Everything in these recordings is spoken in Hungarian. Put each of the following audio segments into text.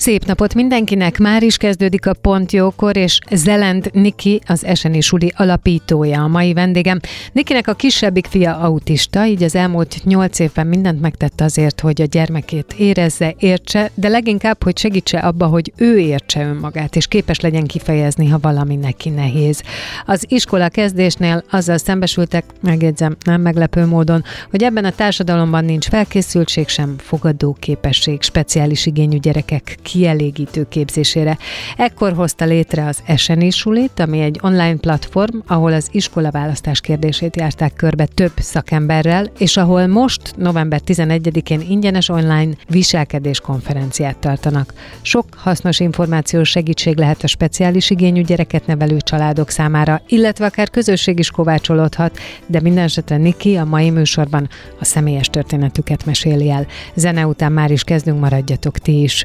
Szép napot mindenkinek! Már is kezdődik a Pont Jókor, és Zelend Niki, az Eseni Suli alapítója a mai vendégem. Nikinek a kisebbik fia autista, így az elmúlt nyolc évben mindent megtette azért, hogy a gyermekét érezze, értse, de leginkább, hogy segítse abba, hogy ő értse önmagát, és képes legyen kifejezni, ha valami neki nehéz. Az iskola kezdésnél azzal szembesültek, megjegyzem, nem meglepő módon, hogy ebben a társadalomban nincs felkészültség sem, fogadó képesség, speciális igényű gyerekek kielégítő képzésére. Ekkor hozta létre az Eseni Sulit, ami egy online platform, ahol az iskola választás kérdését járták körbe több szakemberrel, és ahol most november 11-én ingyenes online viselkedés konferenciát tartanak. Sok hasznos információs segítség lehet a speciális igényű gyereket nevelő családok számára, illetve akár közösség is kovácsolódhat, de minden esetre Niki a mai műsorban a személyes történetüket meséli el. Zene után már is kezdünk, maradjatok ti is.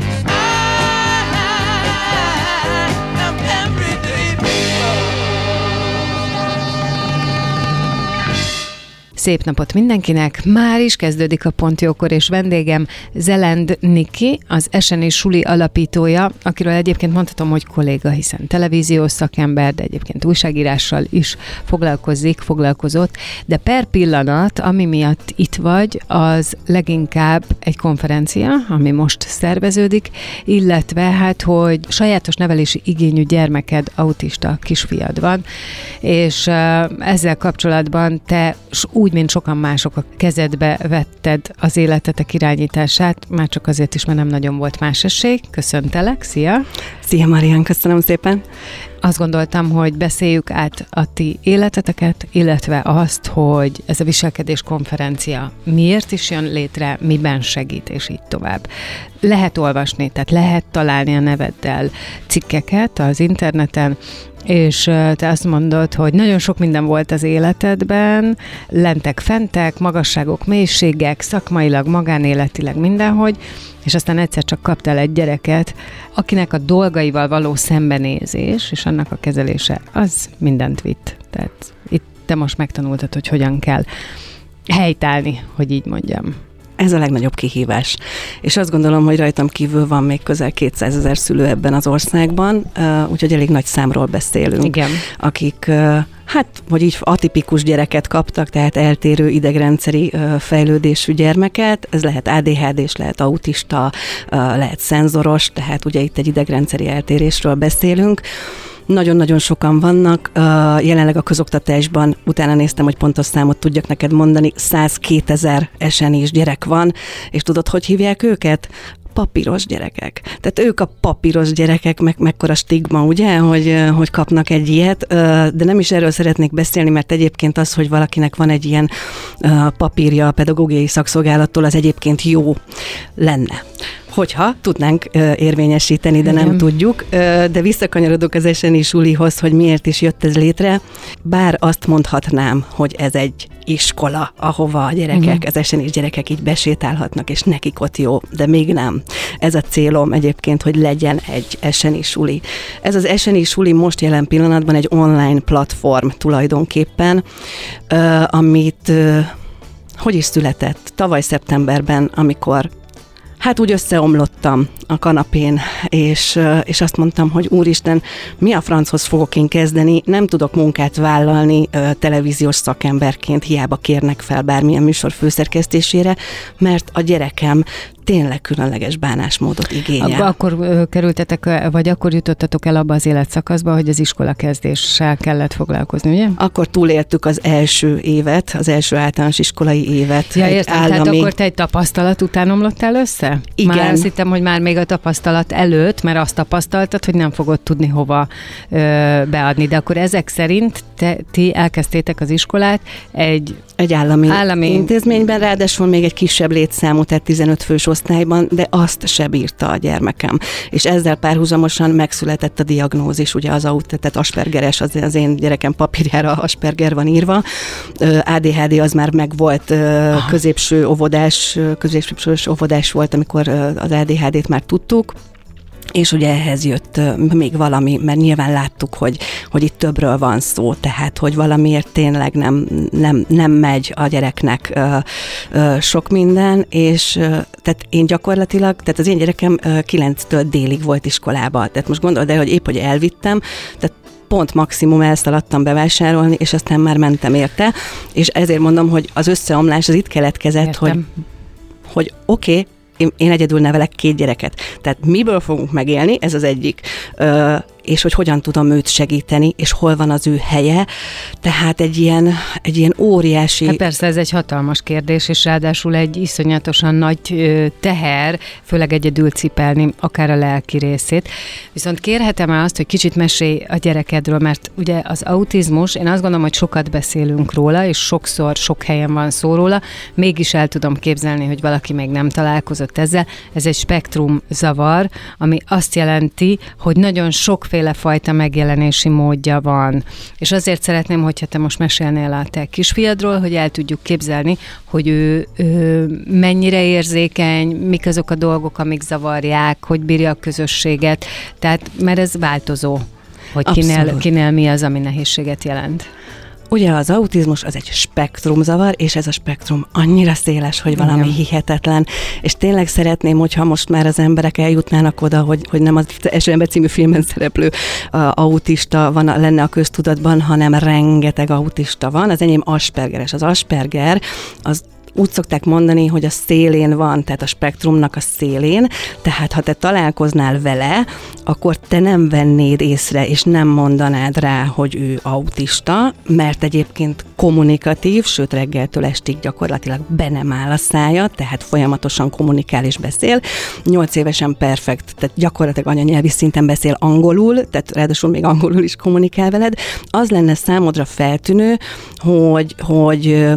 Szép napot mindenkinek! Már is kezdődik a Pontjókor, és vendégem Zelend Niki, az Eseni Suli alapítója, akiről egyébként mondhatom, hogy kolléga, hiszen televíziós szakember, de egyébként újságírással is foglalkozik, foglalkozott, de per pillanat, ami miatt itt vagy, az leginkább egy konferencia, ami most szerveződik, illetve hát, hogy sajátos nevelési igényű gyermeked, autista kisfiad van, és ezzel kapcsolatban te úgy úgy, mint sokan mások a kezedbe vetted az életetek irányítását, már csak azért is, mert nem nagyon volt más esély. Köszöntelek, szia! Szia Marian, köszönöm szépen! Azt gondoltam, hogy beszéljük át a ti életeteket, illetve azt, hogy ez a viselkedés konferencia miért is jön létre, miben segít, és így tovább. Lehet olvasni, tehát lehet találni a neveddel cikkeket az interneten, és te azt mondod, hogy nagyon sok minden volt az életedben, lentek, fentek, magasságok, mélységek, szakmailag, magánéletileg, mindenhogy, és aztán egyszer csak kaptál egy gyereket, akinek a dolgaival való szembenézés és annak a kezelése, az mindent vitt. Tehát itt te most megtanultad, hogy hogyan kell helytállni, hogy így mondjam. Ez a legnagyobb kihívás. És azt gondolom, hogy rajtam kívül van még közel 200 ezer szülő ebben az országban, úgyhogy elég nagy számról beszélünk. Igen. Akik hát, hogy így atipikus gyereket kaptak, tehát eltérő idegrendszeri fejlődésű gyermeket, ez lehet adhd és lehet autista, lehet szenzoros, tehát ugye itt egy idegrendszeri eltérésről beszélünk. Nagyon-nagyon sokan vannak. Jelenleg a közoktatásban, utána néztem, hogy pontos számot tudjak neked mondani, 102 ezer is gyerek van, és tudod, hogy hívják őket? papíros gyerekek. Tehát ők a papíros gyerekek, meg mekkora stigma, ugye, hogy, hogy kapnak egy ilyet, de nem is erről szeretnék beszélni, mert egyébként az, hogy valakinek van egy ilyen papírja a pedagógiai szakszolgálattól, az egyébként jó lenne hogyha tudnánk érvényesíteni, de nem Igen. tudjuk. De visszakanyarodok az eseni sulihoz, hogy miért is jött ez létre. Bár azt mondhatnám, hogy ez egy iskola, ahova a gyerekek, Igen. az eseni gyerekek így besétálhatnak, és nekik ott jó, de még nem. Ez a célom egyébként, hogy legyen egy eseni suli. Ez az eseni suli most jelen pillanatban egy online platform tulajdonképpen, amit hogy is született? Tavaly szeptemberben, amikor hát úgy összeomlottam a kanapén, és, és azt mondtam, hogy úristen, mi a franchoz fogok én kezdeni, nem tudok munkát vállalni televíziós szakemberként, hiába kérnek fel bármilyen műsor főszerkesztésére, mert a gyerekem tényleg különleges bánásmódot igényel. Akkor kerültetek, vagy akkor jutottatok el abba az életszakaszba, hogy az iskola kezdéssel kellett foglalkozni, ugye? Akkor túléltük az első évet, az első általános iskolai évet. Ja, értem, állami... tehát akkor te egy tapasztalat után omlottál össze? Igen. Már azt hittem, hogy már még a tapasztalat előtt, mert azt tapasztaltad, hogy nem fogod tudni hova ö, beadni. De akkor ezek szerint te, ti elkezdtétek az iskolát egy Egy állami, Állami- intézményben, ráadásul még egy kisebb létszámú, tehát 15 fős osztályban, de azt se bírta a gyermekem. És ezzel párhuzamosan megszületett a diagnózis, ugye az aut, tehát Aspergeres, az, az én gyerekem papírjára Asperger van írva. ADHD az már megvolt, középső óvodás, középsős óvodás volt, amikor az ADHD-t már tudtuk, és ugye ehhez jött még valami, mert nyilván láttuk, hogy, hogy itt többről van szó, tehát hogy valamiért tényleg nem, nem, nem megy a gyereknek ö, ö, sok minden, és ö, tehát én gyakorlatilag, tehát az én gyerekem ö, 9-től délig volt iskolába. Tehát most gondolod el, hogy épp, hogy elvittem, tehát pont maximum elszaladtam bevásárolni, és aztán már mentem érte, és ezért mondom, hogy az összeomlás az itt keletkezett, Értem. hogy hogy oké, okay, én, én egyedül nevelek két gyereket. Tehát miből fogunk megélni, ez az egyik. Ö, és hogy hogyan tudom őt segíteni, és hol van az ő helye. Tehát egy ilyen, egy ilyen óriási... Hát persze, ez egy hatalmas kérdés, és ráadásul egy iszonyatosan nagy teher, főleg egyedül cipelni akár a lelki részét. Viszont kérhetem-e azt, hogy kicsit mesélj a gyerekedről, mert ugye az autizmus, én azt gondolom, hogy sokat beszélünk róla, és sokszor sok helyen van szó róla, mégis el tudom képzelni, hogy valaki még nem találkozott ezzel. Ez egy spektrum zavar, ami azt jelenti, hogy nagyon sokféle fajta megjelenési módja van. És azért szeretném, hogyha te most mesélnél a te kisfiadról, hogy el tudjuk képzelni, hogy ő, ő mennyire érzékeny, mik azok a dolgok, amik zavarják, hogy bírja a közösséget. Tehát, mert ez változó, hogy kinél, Abszolút. kinél mi az, ami nehézséget jelent. Ugye az autizmus az egy spektrumzavar, és ez a spektrum annyira széles, hogy valami Igen. hihetetlen, és tényleg szeretném, hogyha most már az emberek eljutnának oda, hogy, hogy nem az Eső ember című filmben szereplő a, autista van, lenne a köztudatban, hanem rengeteg autista van. Az enyém Aspergeres. Az Asperger az úgy szokták mondani, hogy a szélén van, tehát a spektrumnak a szélén, tehát ha te találkoznál vele, akkor te nem vennéd észre, és nem mondanád rá, hogy ő autista, mert egyébként kommunikatív, sőt reggeltől estig gyakorlatilag be nem áll a szája, tehát folyamatosan kommunikál és beszél. Nyolc évesen perfekt, tehát gyakorlatilag anyanyelvi szinten beszél angolul, tehát ráadásul még angolul is kommunikál veled. Az lenne számodra feltűnő, hogy, hogy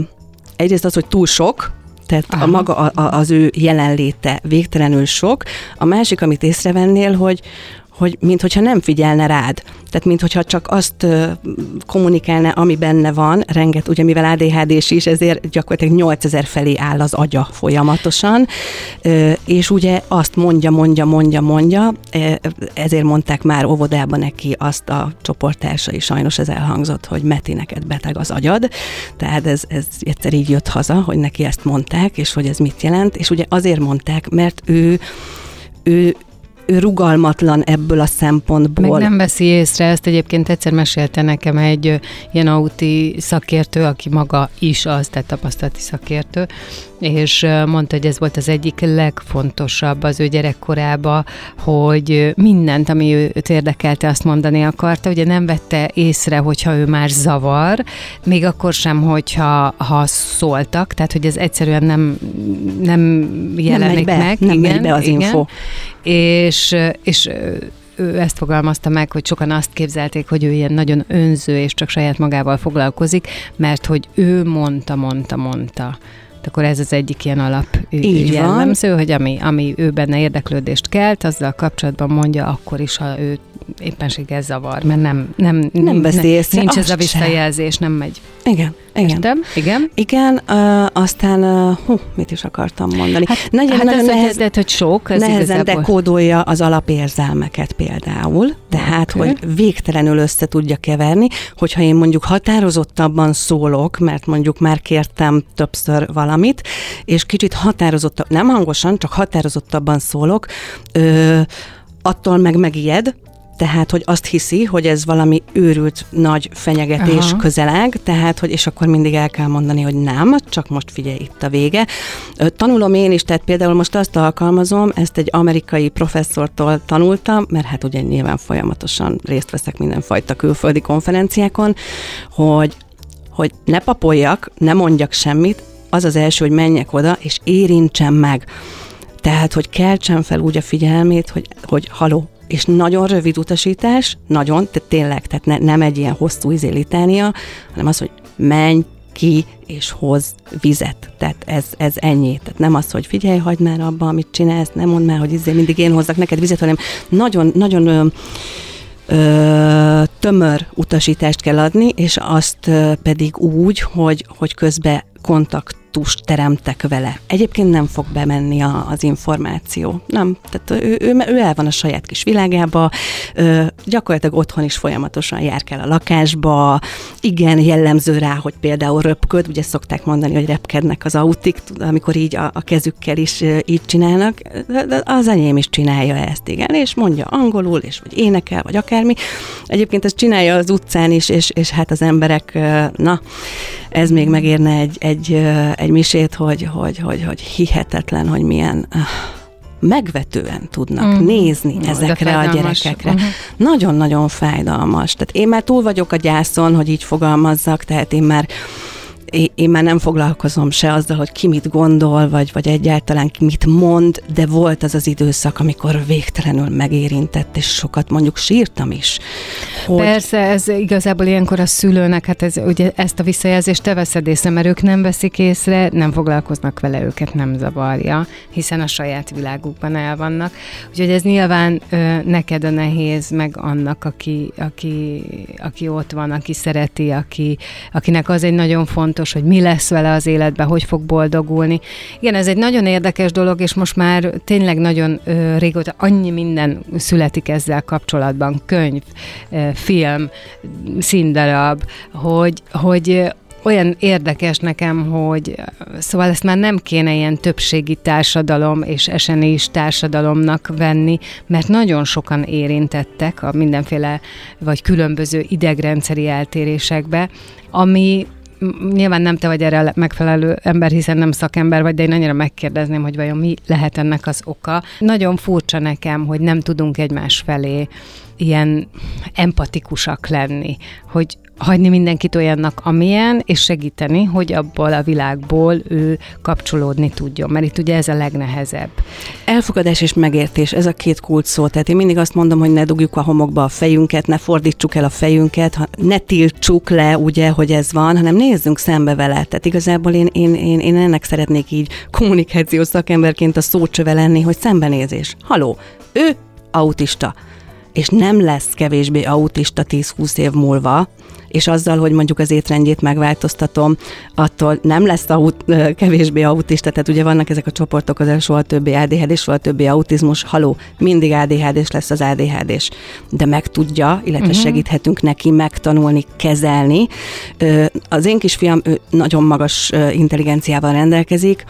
egyrészt az, hogy túl sok, tehát a Aha. maga a, a, az ő jelenléte végtelenül sok. A másik, amit észrevennél, hogy hogy minthogyha nem figyelne rád. Tehát minthogyha csak azt kommunikálna, ami benne van, renget, ugye mivel ADHD-s is, ezért gyakorlatilag 8000 felé áll az agya folyamatosan, és ugye azt mondja, mondja, mondja, mondja, ezért mondták már óvodában neki azt a csoporttársai, sajnos ez elhangzott, hogy Meti, neked beteg az agyad, tehát ez, ez egyszer így jött haza, hogy neki ezt mondták, és hogy ez mit jelent, és ugye azért mondták, mert ő, ő, rugalmatlan ebből a szempontból. Meg nem veszi észre, ezt egyébként egyszer mesélte nekem egy ilyen auti szakértő, aki maga is az, tehát tapasztalati szakértő, és mondta, hogy ez volt az egyik legfontosabb az ő gyerekkorába, hogy mindent, ami őt érdekelte, azt mondani akarta, ugye nem vette észre, hogyha ő már zavar, még akkor sem, hogyha ha szóltak, tehát hogy ez egyszerűen nem, nem jelenik megy be, meg. nem igen, megy be az igen. info. És, és ő ezt fogalmazta meg, hogy sokan azt képzelték, hogy ő ilyen nagyon önző, és csak saját magával foglalkozik, mert hogy ő mondta, mondta, mondta. Akkor ez az egyik ilyen alap Így van. jellemző, hogy ami, ami ő benne érdeklődést kelt, azzal kapcsolatban mondja akkor is, ha ő éppenséggel zavar, mert nem, nem, Nem veszi észre, nincs ez a visszajelzés, nem megy. Igen, igen. Értem? Igen? Igen, uh, aztán, uh, hú, mit is akartam mondani? Hát, nagyon, hát nagyon ez, nehez, de, hogy sok, ez nehezen igazából... dekódolja az alapérzelmeket például, tehát, Oké. hogy végtelenül össze tudja keverni, hogyha én mondjuk határozottabban szólok, mert mondjuk már kértem többször valamit, és kicsit határozottabban, nem hangosan, csak határozottabban szólok, ö, attól meg megijed, tehát, hogy azt hiszi, hogy ez valami őrült nagy fenyegetés Aha. közeleg, tehát, hogy és akkor mindig el kell mondani, hogy nem, csak most figyelj itt a vége. Tanulom én is, tehát például most azt alkalmazom, ezt egy amerikai professzortól tanultam, mert hát ugye nyilván folyamatosan részt veszek mindenfajta külföldi konferenciákon, hogy hogy ne papoljak, ne mondjak semmit, az az első, hogy menjek oda, és érintsem meg. Tehát, hogy keltsen fel úgy a figyelmét, hogy, hogy haló, és nagyon rövid utasítás, nagyon, tehát tényleg, tehát ne, nem egy ilyen hosszú izélitánia, hanem az, hogy menj ki és hoz vizet. Tehát ez, ez ennyi. Tehát nem az, hogy figyelj, hagyd már abba, amit csinálsz, nem mondd már, hogy izé mindig én hozzak neked vizet, hanem nagyon, nagyon ö, ö, tömör utasítást kell adni, és azt pedig úgy, hogy, hogy közben kontakt kontaktust teremtek vele. Egyébként nem fog bemenni a, az információ. Nem, tehát ő, ő, ő el van a saját kis világába, ö, gyakorlatilag otthon is folyamatosan járkál a lakásba, igen, jellemző rá, hogy például röpköd, ugye szokták mondani, hogy repkednek az autik, amikor így a, a kezükkel is így csinálnak, de az enyém is csinálja ezt, igen, és mondja angolul, és vagy énekel, vagy akármi. Egyébként ezt csinálja az utcán is, és, és hát az emberek, na, ez még megérne egy, egy, egy misét, hogy, hogy, hogy, hogy hihetetlen, hogy milyen megvetően tudnak mm. nézni mm, ezekre a gyerekekre. Uh-huh. Nagyon-nagyon fájdalmas. Tehát én már túl vagyok a gyászon, hogy így fogalmazzak, tehát én már én már nem foglalkozom se azzal, hogy ki mit gondol, vagy, vagy egyáltalán ki mit mond, de volt az az időszak, amikor végtelenül megérintett, és sokat mondjuk sírtam is. Hogy... Persze, ez igazából ilyenkor a szülőnek, hát ez, ugye ezt a visszajelzést te veszed észre, mert ők nem veszik észre, nem foglalkoznak vele, őket nem zavarja, hiszen a saját világukban el vannak. Úgyhogy ez nyilván ö, neked a nehéz, meg annak, aki, aki, aki ott van, aki szereti, aki, akinek az egy nagyon fontos fontos, hogy mi lesz vele az életben, hogy fog boldogulni. Igen, ez egy nagyon érdekes dolog, és most már tényleg nagyon ö, régóta annyi minden születik ezzel kapcsolatban, könyv, ö, film, színdarab, hogy, hogy olyan érdekes nekem, hogy szóval ezt már nem kéne ilyen többségi társadalom és esenés társadalomnak venni, mert nagyon sokan érintettek a mindenféle vagy különböző idegrendszeri eltérésekbe, ami nyilván nem te vagy erre megfelelő ember, hiszen nem szakember vagy, de én annyira megkérdezném, hogy vajon mi lehet ennek az oka. Nagyon furcsa nekem, hogy nem tudunk egymás felé ilyen empatikusak lenni, hogy hagyni mindenkit olyannak, amilyen, és segíteni, hogy abból a világból ő kapcsolódni tudjon, mert itt ugye ez a legnehezebb. Elfogadás és megértés, ez a két kult szó. Tehát én mindig azt mondom, hogy ne dugjuk a homokba a fejünket, ne fordítsuk el a fejünket, ne tiltsuk le, ugye, hogy ez van, hanem nézzünk szembe vele. Tehát igazából én, én, én, én ennek szeretnék így kommunikációs szakemberként a szócsöve lenni, hogy szembenézés. Haló, ő autista és nem lesz kevésbé autista 10-20 év múlva, és azzal, hogy mondjuk az étrendjét megváltoztatom, attól nem lesz aut, kevésbé autista, tehát ugye vannak ezek a csoportok, az soha többi ADHD, és soha többi autizmus, haló, mindig ADHD-s lesz az ADHD-s, de meg tudja, illetve uh-huh. segíthetünk neki megtanulni, kezelni. Az én kisfiam ő nagyon magas intelligenciával rendelkezik,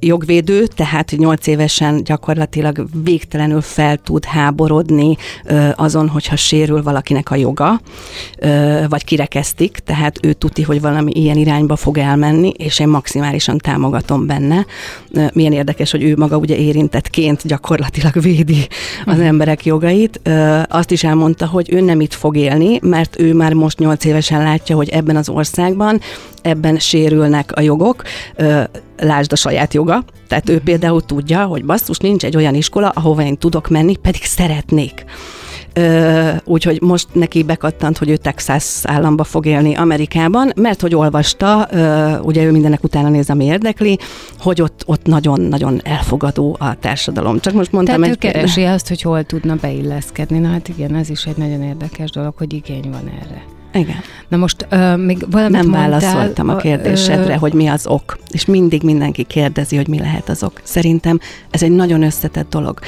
jogvédő, tehát 8 évesen gyakorlatilag végtelenül fel tud háborodni azon, hogyha sérül valakinek a joga, vagy kirekeztik, tehát ő tuti, hogy valami ilyen irányba fog elmenni, és én maximálisan támogatom benne. Milyen érdekes, hogy ő maga ugye érintettként gyakorlatilag védi az emberek jogait. Azt is elmondta, hogy ő nem itt fog élni, mert ő már most 8 évesen látja, hogy ebben az országban ebben sérülnek a jogok, lásd a saját joga, tehát ő mhm. például tudja, hogy basszus, nincs egy olyan iskola, ahova én tudok menni, pedig szeretnék. Úgyhogy most neki bekattant, hogy ő Texas államba fog élni Amerikában, mert hogy olvasta, ugye ő mindenek utána néz, ami érdekli, hogy ott, ott nagyon-nagyon elfogadó a társadalom. Csak most mondtam Tehát egy... ő keresi azt, hogy hol tudna beilleszkedni. Na hát igen, ez is egy nagyon érdekes dolog, hogy igény van erre. Igen. Na most uh, még valamit Nem mondtál, válaszoltam a kérdésedre, uh, hogy mi az ok. És mindig mindenki kérdezi, hogy mi lehet az ok. Szerintem ez egy nagyon összetett dolog.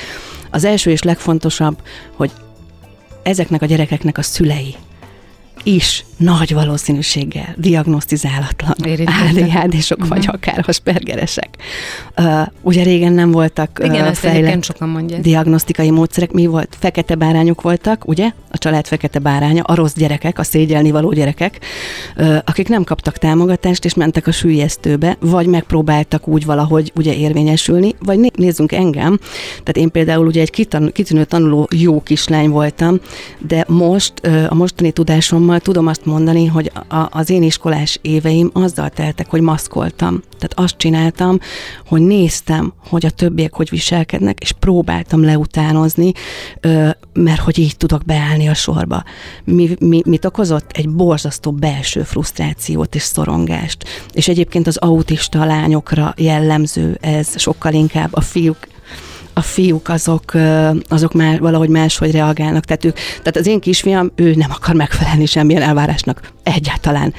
Az első és legfontosabb, hogy ezeknek a gyerekeknek a szülei is nagy valószínűséggel diagnosztizálatlan ADHD-sok uh-huh. vagy mhm. akár aspergeresek. Uh, ugye régen nem voltak Igen, uh, fejlett sokan mondják. diagnosztikai módszerek. Mi volt? Fekete bárányok voltak, ugye? A család fekete báránya, a rossz gyerekek, a szégyelni való gyerekek, uh, akik nem kaptak támogatást, és mentek a sűjesztőbe, vagy megpróbáltak úgy valahogy ugye érvényesülni, vagy nézzünk engem. Tehát én például ugye egy kitan- kitűnő tanuló jó kislány voltam, de most uh, a mostani tudásommal párhuzammal tudom azt mondani, hogy a, az én iskolás éveim azzal teltek, hogy maszkoltam. Tehát azt csináltam, hogy néztem, hogy a többiek hogy viselkednek, és próbáltam leutánozni, mert hogy így tudok beállni a sorba. Mi, mi, mit okozott? Egy borzasztó belső frusztrációt és szorongást. És egyébként az autista lányokra jellemző ez sokkal inkább a fiúk a fiúk azok, azok már valahogy máshogy reagálnak. Tehát, ők, tehát az én kisfiam, ő nem akar megfelelni semmilyen elvárásnak egyáltalán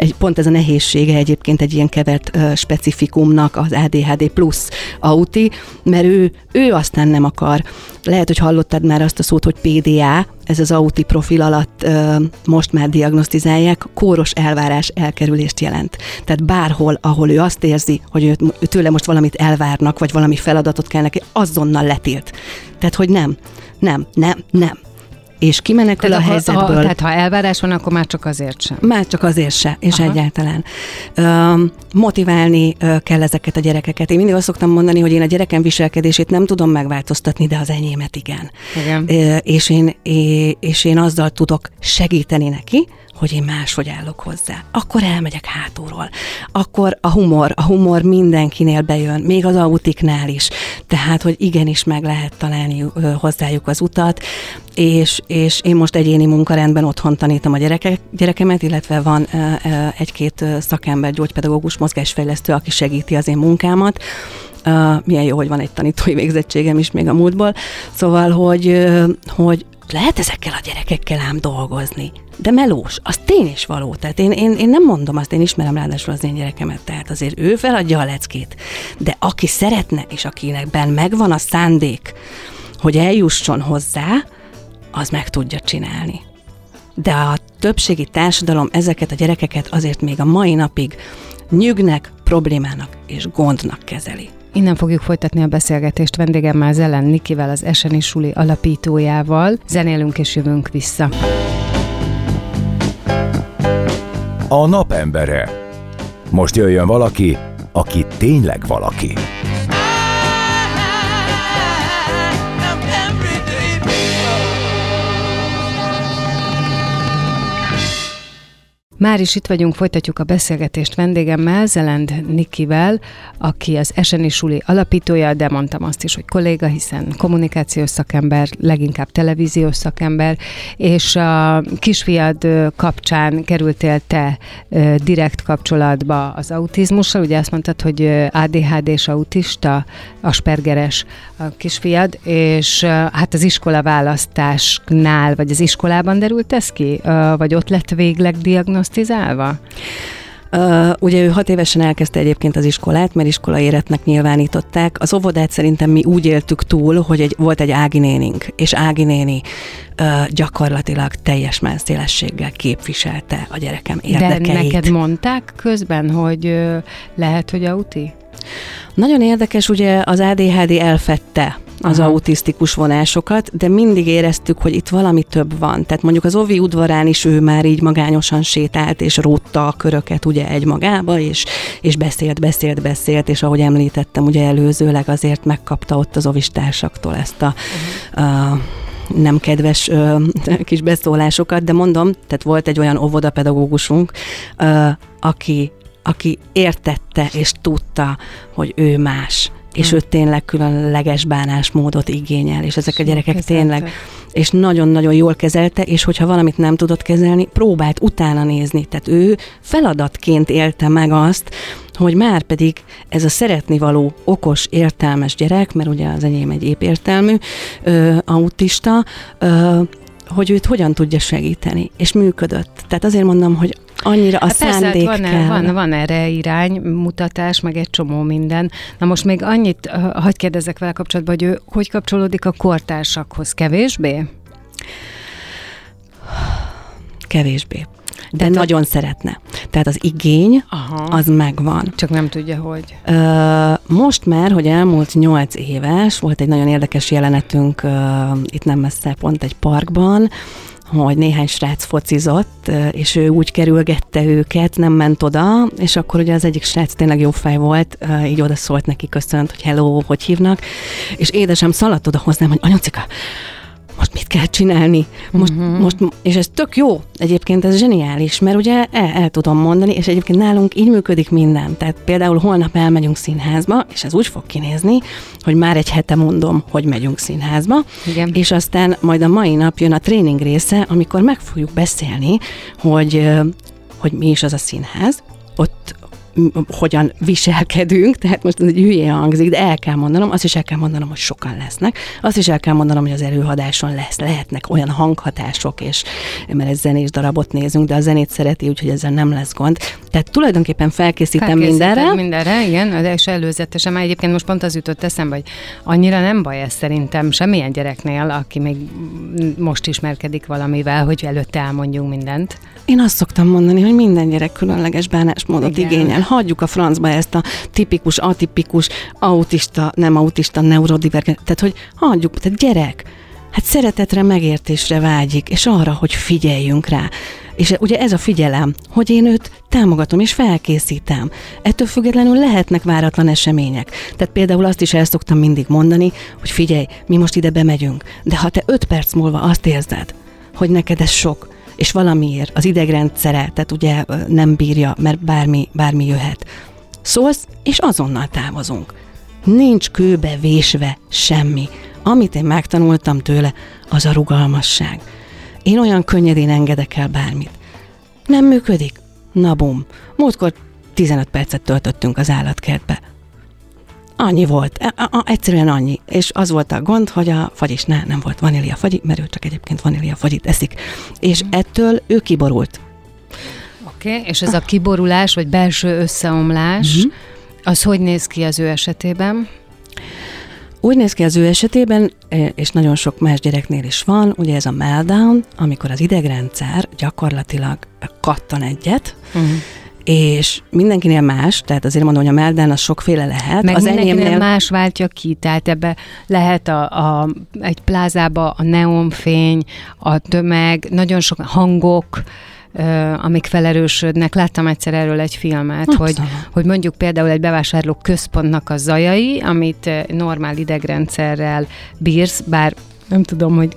egy, pont ez a nehézsége egyébként egy ilyen kevert uh, specifikumnak az ADHD plusz auti, mert ő, ő aztán nem akar. Lehet, hogy hallottad már azt a szót, hogy PDA, ez az auti profil alatt uh, most már diagnosztizálják, kóros elvárás elkerülést jelent. Tehát bárhol, ahol ő azt érzi, hogy őt, tőle most valamit elvárnak, vagy valami feladatot kell neki, azonnal letilt. Tehát, hogy nem, nem, nem, nem és kimenekül tehát a helyzetből. Ha, tehát ha elvárás van, akkor már csak azért sem. Már csak azért se, és Aha. egyáltalán. Motiválni uh, kell ezeket a gyerekeket. Én mindig azt szoktam mondani, hogy én a gyerekem viselkedését nem tudom megváltoztatni, de az enyémet igen. igen. Uh, és, én, és én azzal tudok segíteni neki, hogy én máshogy állok hozzá. Akkor elmegyek hátulról. Akkor a humor, a humor mindenkinél bejön, még az autiknál is. Tehát, hogy igenis meg lehet találni hozzájuk az utat, és, és én most egyéni munkarendben otthon tanítom a gyerekek, gyerekemet, illetve van egy-két szakember, gyógypedagógus, mozgásfejlesztő, aki segíti az én munkámat. Uh, milyen jó, hogy van egy tanítói végzettségem is még a múltból. Szóval, hogy, uh, lehet ezekkel a gyerekekkel ám dolgozni. De melós, az tény is való. Tehát én, én, én nem mondom azt, én ismerem ráadásul az én gyerekemet, tehát azért ő feladja a leckét. De aki szeretne, és akinek ben megvan a szándék, hogy eljusson hozzá, az meg tudja csinálni. De a többségi társadalom ezeket a gyerekeket azért még a mai napig nyügnek, problémának és gondnak kezeli. Innen fogjuk folytatni a beszélgetést vendégemmel Zelen Nikivel, az Eseni Suli alapítójával. Zenélünk és jövünk vissza. A napembere. Most jöjjön valaki, aki tényleg valaki. Már is itt vagyunk, folytatjuk a beszélgetést vendégemmel, Zelend Nikivel, aki az Eseni Suli alapítója, de mondtam azt is, hogy kolléga, hiszen kommunikációs szakember, leginkább televíziós szakember, és a kisfiad kapcsán kerültél te direkt kapcsolatba az autizmussal, ugye azt mondtad, hogy ADHD és autista, aspergeres a kisfiad, és hát az iskola választásnál, vagy az iskolában derült ez ki, vagy ott lett végleg diagnosztizálva? Diagnosztizálva? Uh, ugye ő hat évesen elkezdte egyébként az iskolát, mert iskola éretnek nyilvánították. Az óvodát szerintem mi úgy éltük túl, hogy egy, volt egy Ági nénink, és Ági néni uh, gyakorlatilag teljes menszélességgel képviselte a gyerekem érdekeit. De neked mondták közben, hogy uh, lehet, hogy auti? Nagyon érdekes, ugye az ADHD elfette az Aha. autisztikus vonásokat, de mindig éreztük, hogy itt valami több van. Tehát mondjuk az Ovi udvarán is ő már így magányosan sétált, és rótta a köröket ugye egy magába, és, és beszélt, beszélt, beszélt, és ahogy említettem, ugye előzőleg azért megkapta ott az ovistársaktól ezt a, uh-huh. a nem kedves ö, kis beszólásokat, de mondom, tehát volt egy olyan óvodapedagógusunk, ö, aki, aki értette és tudta, hogy ő más és ő tényleg különleges bánásmódot igényel, és ezek a gyerekek kezelte. tényleg, és nagyon-nagyon jól kezelte, és hogyha valamit nem tudott kezelni, próbált utána nézni. Tehát ő feladatként élte meg azt, hogy már pedig ez a szeretni való, okos, értelmes gyerek, mert ugye az enyém egy épp értelmű ö, autista, ö, hogy őt hogyan tudja segíteni, és működött. Tehát azért mondom, hogy annyira a hát szándék persze, van, kell. Van, van erre iránymutatás, meg egy csomó minden. Na most még annyit, hagyd kérdezek vele kapcsolatban, hogy ő hogy kapcsolódik a kortársakhoz? Kevésbé? Kevésbé de Tehát nagyon a... szeretne. Tehát az igény, Aha. az megvan. Csak nem tudja, hogy. most már, hogy elmúlt nyolc éves, volt egy nagyon érdekes jelenetünk itt nem messze, pont egy parkban, hogy néhány srác focizott, és ő úgy kerülgette őket, nem ment oda, és akkor ugye az egyik srác tényleg jó fej volt, így oda szólt neki, köszönt, hogy hello, hogy hívnak, és édesem szaladt oda hozzám, hogy anyucika, most mit kell csinálni. Most, uh-huh. most, és ez tök jó, egyébként ez zseniális, mert ugye el, el tudom mondani, és egyébként nálunk így működik minden. Tehát például holnap elmegyünk színházba, és ez úgy fog kinézni, hogy már egy hete mondom, hogy megyünk színházba, Igen. és aztán majd a mai nap jön a tréning része, amikor meg fogjuk beszélni, hogy, hogy mi is az a színház, ott hogyan viselkedünk, tehát most ez egy hülye hangzik, de el kell mondanom, azt is el kell mondanom, hogy sokan lesznek, azt is el kell mondanom, hogy az előadáson lesz, lehetnek olyan hanghatások, és mert egy zenés darabot nézünk, de a zenét szereti, úgyhogy ezzel nem lesz gond. Tehát tulajdonképpen felkészítem mindenre. mindenre, igen, és előzetesen, már egyébként most pont az jutott eszembe, hogy annyira nem baj ez szerintem semmilyen gyereknél, aki még most ismerkedik valamivel, hogy előtte elmondjunk mindent. Én azt szoktam mondani, hogy minden gyerek különleges bánásmódot Igen. igényel. Hagyjuk a francba ezt a tipikus, atipikus, autista, nem autista, neurodivergen. Tehát, hogy hagyjuk, tehát gyerek, hát szeretetre, megértésre vágyik, és arra, hogy figyeljünk rá. És ugye ez a figyelem, hogy én őt támogatom és felkészítem. Ettől függetlenül lehetnek váratlan események. Tehát például azt is el szoktam mindig mondani, hogy figyelj, mi most ide bemegyünk, de ha te öt perc múlva azt érzed, hogy neked ez sok, és valamiért az idegrendszere, tehát ugye nem bírja, mert bármi, bármi jöhet. Szólsz, és azonnal távozunk. Nincs kőbe vésve semmi. Amit én megtanultam tőle, az a rugalmasság. Én olyan könnyedén engedek el bármit. Nem működik? Na bum. Múltkor 15 percet töltöttünk az állatkertbe. Annyi volt, a, a, egyszerűen annyi. És az volt a gond, hogy a fagyis ne, nem volt vanília fagyi, mert ő csak egyébként vanília fagyit eszik. És mm. ettől ő kiborult. Oké, okay, és ez a kiborulás, vagy belső összeomlás, mm-hmm. az hogy néz ki az ő esetében? Úgy néz ki az ő esetében, e, és nagyon sok más gyereknél is van, ugye ez a meltdown, amikor az idegrendszer gyakorlatilag kattan egyet, uh-huh és mindenkinél más, tehát azért mondom, hogy a meldán az sokféle lehet. Meg az enyémnél más váltja ki, tehát ebbe lehet a, a, egy plázába a neonfény, a tömeg, nagyon sok hangok, amik felerősödnek. Láttam egyszer erről egy filmet, hogy, hogy mondjuk például egy bevásárló központnak a zajai, amit normál idegrendszerrel bírsz, bár nem tudom, hogy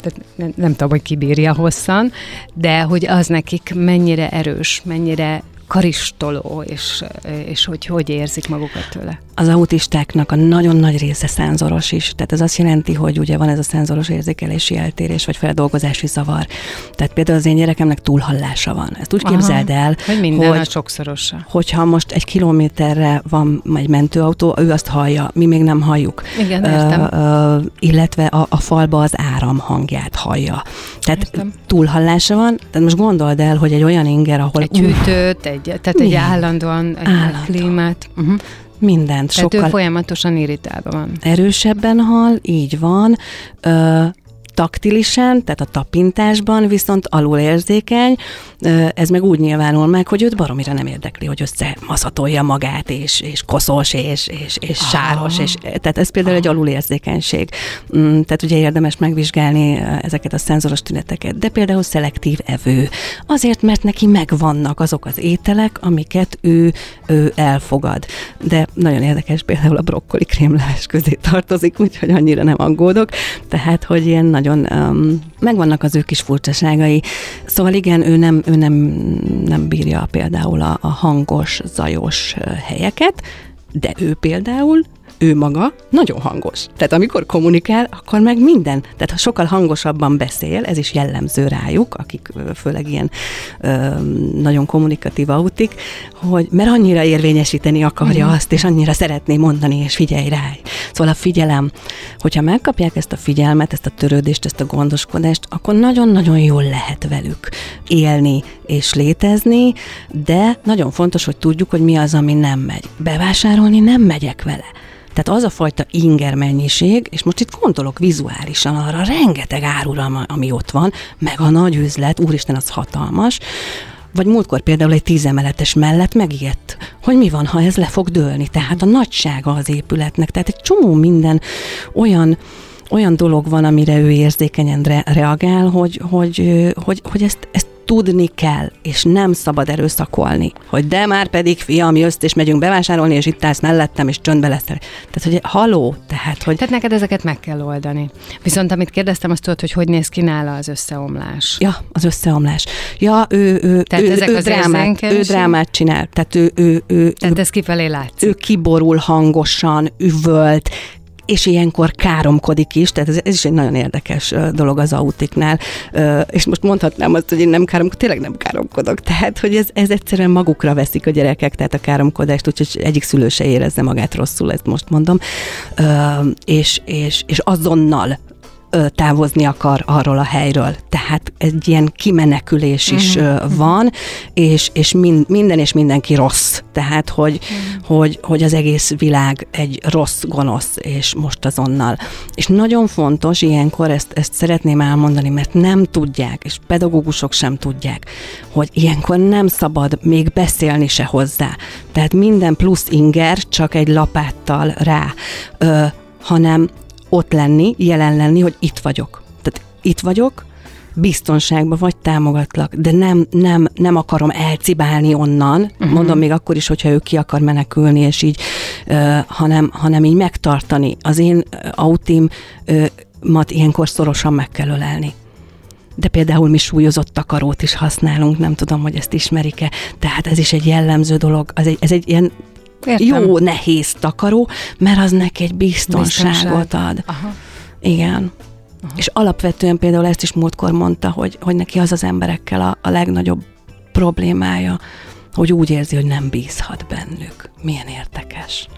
tehát nem, nem tudom, hogy kibírja hosszan, de hogy az nekik mennyire erős, mennyire karistoló, és, és hogy hogy érzik magukat tőle? Az autistáknak a nagyon nagy része szenzoros is. Tehát ez azt jelenti, hogy ugye van ez a szenzoros érzékelési eltérés, vagy feldolgozási zavar. Tehát például az én gyerekemnek túlhallása van. Ezt úgy Aha, képzeld el, hogy minden hogy, a sokszorosa. Hogyha most egy kilométerre van egy mentőautó, ő azt hallja, mi még nem halljuk. Igen, értem. Uh, uh, illetve a, a falba az áram hangját hallja. Tehát értem. túlhallása van. Tehát most gondold el, hogy egy olyan inger, ahol... Egy hűtőt, egy, tehát egy állandóan egy Állandó. klímát. Uh-huh. Mindent. Tehát sokkal ő folyamatosan irritálva van. Erősebben hal, így van. Ö, taktilisen, tehát a tapintásban viszont alulérzékeny, ez meg úgy nyilvánul meg, hogy őt baromira nem érdekli, hogy összemaszatolja magát, és, és koszos, és, és, és sáros, és, tehát ez például egy alulérzékenység. Mm, tehát ugye érdemes megvizsgálni ezeket a szenzoros tüneteket, de például szelektív evő. Azért, mert neki megvannak azok az ételek, amiket ő, ő elfogad. De nagyon érdekes, például a brokkoli krémlás közé tartozik, úgyhogy annyira nem aggódok. Tehát, hogy ilyen nagyon um, megvannak az ő kis furcsaságai. Szóval igen, ő nem, ő nem, nem bírja például a, a hangos, zajos helyeket, de ő például ő maga nagyon hangos. Tehát amikor kommunikál, akkor meg minden. Tehát ha sokkal hangosabban beszél, ez is jellemző rájuk, akik főleg ilyen ö, nagyon kommunikatív autik, hogy mert annyira érvényesíteni akarja mm. azt, és annyira szeretné mondani, és figyelj rá. Szóval a figyelem, hogyha megkapják ezt a figyelmet, ezt a törődést, ezt a gondoskodást, akkor nagyon-nagyon jól lehet velük élni és létezni, de nagyon fontos, hogy tudjuk, hogy mi az, ami nem megy. Bevásárolni nem megyek vele tehát az a fajta inger mennyiség, és most itt gondolok vizuálisan arra rengeteg árura, ami ott van, meg a nagy üzlet, úristen, az hatalmas, vagy múltkor például egy tízemeletes mellett megijedt, hogy mi van, ha ez le fog dőlni. Tehát a nagysága az épületnek, tehát egy csomó minden olyan olyan dolog van, amire ő érzékenyen re- reagál, hogy, hogy, hogy, hogy ezt, ezt tudni kell, és nem szabad erőszakolni, hogy de már pedig fiam, jössz, és megyünk bevásárolni, és itt állsz mellettem, és csöndbe lesz. Tehát, hogy haló, tehát, hogy... Tehát neked ezeket meg kell oldani. Viszont amit kérdeztem, azt tudod, hogy hogy néz ki nála az összeomlás. Ja, az összeomlás. Ja, ő, ő, Tehát ő, ezek ő, az drámát, ő drámát csinál. Tehát ő, ő, ő, Tehát ez kifelé látszik. ő kiborul hangosan, üvölt, és ilyenkor káromkodik is, tehát ez, ez is egy nagyon érdekes dolog az autiknál, és most mondhatnám azt, hogy én nem káromkodok, tényleg nem káromkodok, tehát hogy ez, ez egyszerűen magukra veszik a gyerekek, tehát a káromkodást, úgyhogy egyik szülő se érezze magát rosszul, ezt most mondom, és, és, és azonnal távozni akar arról a helyről. Tehát egy ilyen kimenekülés is ö, van, és, és min, minden és mindenki rossz. Tehát, hogy, Mhm. hogy, hogy az egész világ egy rossz, gonosz, és most azonnal. És nagyon fontos ilyenkor, ezt, ezt szeretném elmondani, mert nem tudják, és pedagógusok sem tudják, hogy ilyenkor nem szabad még beszélni se hozzá. Tehát minden plusz inger csak egy lapáttal rá, ö, hanem ott lenni, jelen lenni, hogy itt vagyok. Tehát itt vagyok, biztonságban vagy, támogatlak, de nem, nem, nem akarom elcibálni onnan, uh-huh. mondom még akkor is, hogyha ő ki akar menekülni, és így, uh, hanem, hanem így megtartani. Az én ö, autimat ilyenkor szorosan meg kell ölelni. De például mi súlyozott takarót is használunk, nem tudom, hogy ezt ismerik-e, tehát ez is egy jellemző dolog, ez egy, ez egy ilyen Értem. jó, nehéz takaró, mert az neki egy biztonságot Biztonság. ad. Aha. Igen. Aha. És alapvetően például ezt is múltkor mondta, hogy, hogy neki az az emberekkel a, a legnagyobb problémája, hogy úgy érzi, hogy nem bízhat bennük. Milyen érdekes.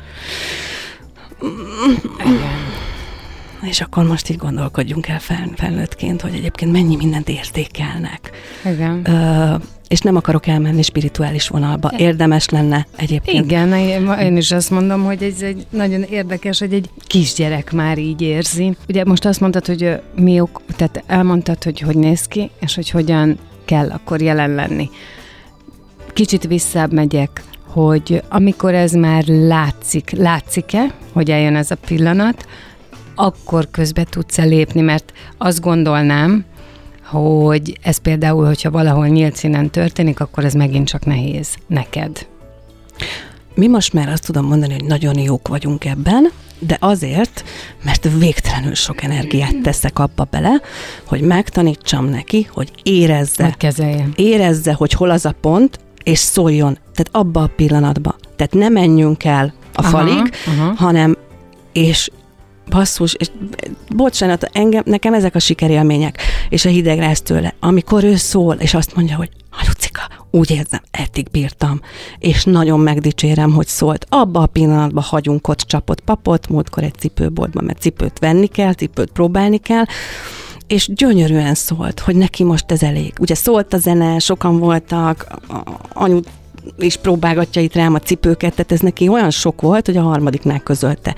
És akkor most így gondolkodjunk el fel, felnőttként, hogy egyébként mennyi mindent értékelnek. Igen. Ö, és nem akarok elmenni spirituális vonalba. Érdemes lenne egyébként. Igen, én is azt mondom, hogy ez egy nagyon érdekes, hogy egy kisgyerek már így érzi. Ugye most azt mondtad, hogy mi ok, tehát elmondtad, hogy hogy néz ki, és hogy hogyan kell akkor jelen lenni. Kicsit visszább megyek, hogy amikor ez már látszik, látszik-e, hogy eljön ez a pillanat, akkor közbe tudsz-e lépni, mert azt gondolnám, hogy ez például, hogyha valahol nyílt színen történik, akkor ez megint csak nehéz neked. Mi most már azt tudom mondani, hogy nagyon jók vagyunk ebben, de azért, mert végtelenül sok energiát teszek abba bele, hogy megtanítsam neki, hogy érezze, Hogy kezelje. érezze, hogy hol az a pont, és szóljon. Tehát abba a pillanatba. Tehát ne menjünk el a Aha, falig, aha. hanem, és basszus, és bocsánat, engem, nekem ezek a sikerélmények, és a hideg lesz tőle, amikor ő szól, és azt mondja, hogy Halucika, úgy érzem, eddig bírtam, és nagyon megdicsérem, hogy szólt. Abba a pillanatban hagyunk ott csapott papot, múltkor egy cipőboltban, mert cipőt venni kell, cipőt próbálni kell, és gyönyörűen szólt, hogy neki most ez elég. Ugye szólt a zene, sokan voltak, anyu is próbálgatja itt rám a cipőket, tehát ez neki olyan sok volt, hogy a harmadiknál közölte.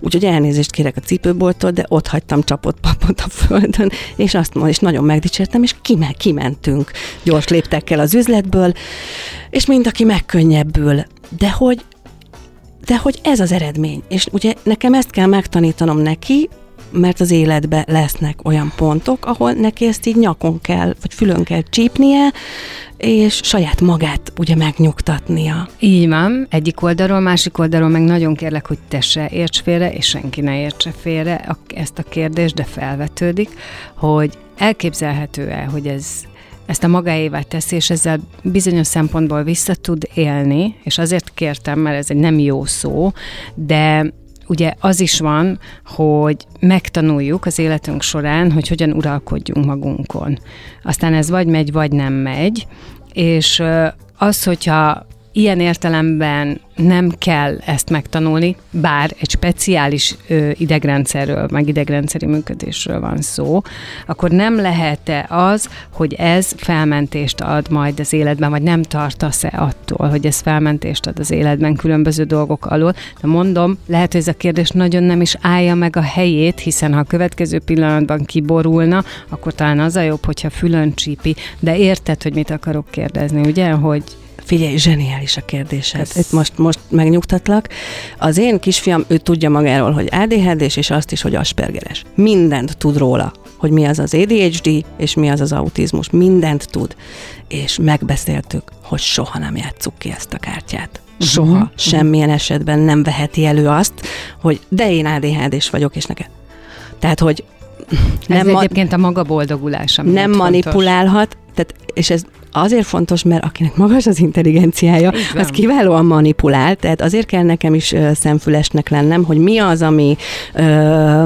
Úgyhogy elnézést kérek a cipőboltól, de ott hagytam csapott papot a földön, és azt mondom, és nagyon megdicsértem, és kime, kimentünk gyors léptekkel az üzletből, és mind aki megkönnyebbül. De hogy de hogy ez az eredmény. És ugye nekem ezt kell megtanítanom neki, mert az életbe lesznek olyan pontok, ahol neki ezt így nyakon kell, vagy fülön kell csípnie, és saját magát ugye megnyugtatnia. Így van, egyik oldalról, másik oldalról meg nagyon kérlek, hogy te se érts félre, és senki ne értse félre a- ezt a kérdést, de felvetődik, hogy elképzelhető-e, hogy ez ezt a magáévá teszi, és ezzel bizonyos szempontból vissza tud élni, és azért kértem, mert ez egy nem jó szó, de ugye az is van, hogy megtanuljuk az életünk során, hogy hogyan uralkodjunk magunkon. Aztán ez vagy megy, vagy nem megy, és az, hogyha ilyen értelemben nem kell ezt megtanulni, bár egy speciális ö, idegrendszerről, meg idegrendszeri működésről van szó, akkor nem lehet-e az, hogy ez felmentést ad majd az életben, vagy nem tartasz-e attól, hogy ez felmentést ad az életben különböző dolgok alól. De mondom, lehet, hogy ez a kérdés nagyon nem is állja meg a helyét, hiszen ha a következő pillanatban kiborulna, akkor talán az a jobb, hogyha fülön csípi, de érted, hogy mit akarok kérdezni, ugye, hogy Figyelj, zseniális a kérdésed. Ez- Itt most, most megnyugtatlak. Az én kisfiam, ő tudja magáról, hogy ADHD-s, és azt is, hogy Aspergeres. Mindent tud róla. hogy mi az az ADHD, és mi az az autizmus. Mindent tud. És megbeszéltük, hogy soha nem játsszuk ki ezt a kártyát. Soha, uh-huh. semmilyen esetben nem veheti elő azt, hogy de én ADHD-s vagyok, és neked. Tehát, hogy nem ez ma- egyébként a maga boldogulása. Nem manipulálhat, tehát, és ez azért fontos, mert akinek magas az intelligenciája, az kiválóan manipulál, tehát azért kell nekem is uh, szemfülesnek lennem, hogy mi az, ami, uh,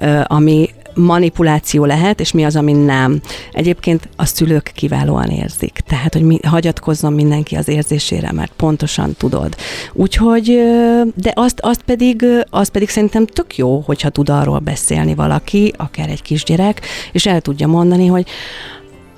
uh, ami manipuláció lehet, és mi az, ami nem. Egyébként a szülők kiválóan érzik. Tehát, hogy mi, hagyatkozzon mindenki az érzésére, mert pontosan tudod. Úgyhogy, de azt, azt, pedig, azt pedig szerintem tök jó, hogyha tud arról beszélni valaki, akár egy kisgyerek, és el tudja mondani, hogy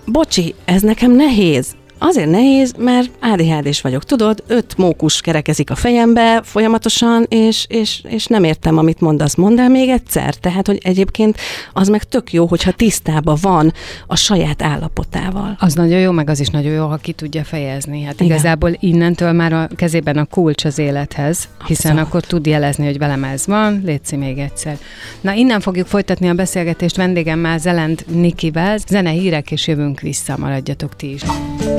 bocsi, ez nekem nehéz, Azért nehéz, mert ADHD-s vagyok, tudod, öt mókus kerekezik a fejembe folyamatosan, és, és, és nem értem, amit mondasz, mondd el még egyszer. Tehát, hogy egyébként az meg tök jó, hogyha tisztában van a saját állapotával. Az nagyon jó, meg az is nagyon jó, ha ki tudja fejezni. Hát Igen. igazából innentől már a kezében a kulcs az élethez, hiszen Abszolút. akkor tud jelezni, hogy velem ez van, létszi még egyszer. Na, innen fogjuk folytatni a beszélgetést vendégemmel, Zelend Nikivel. Zene hírek, és jövünk vissza, maradjatok ti is.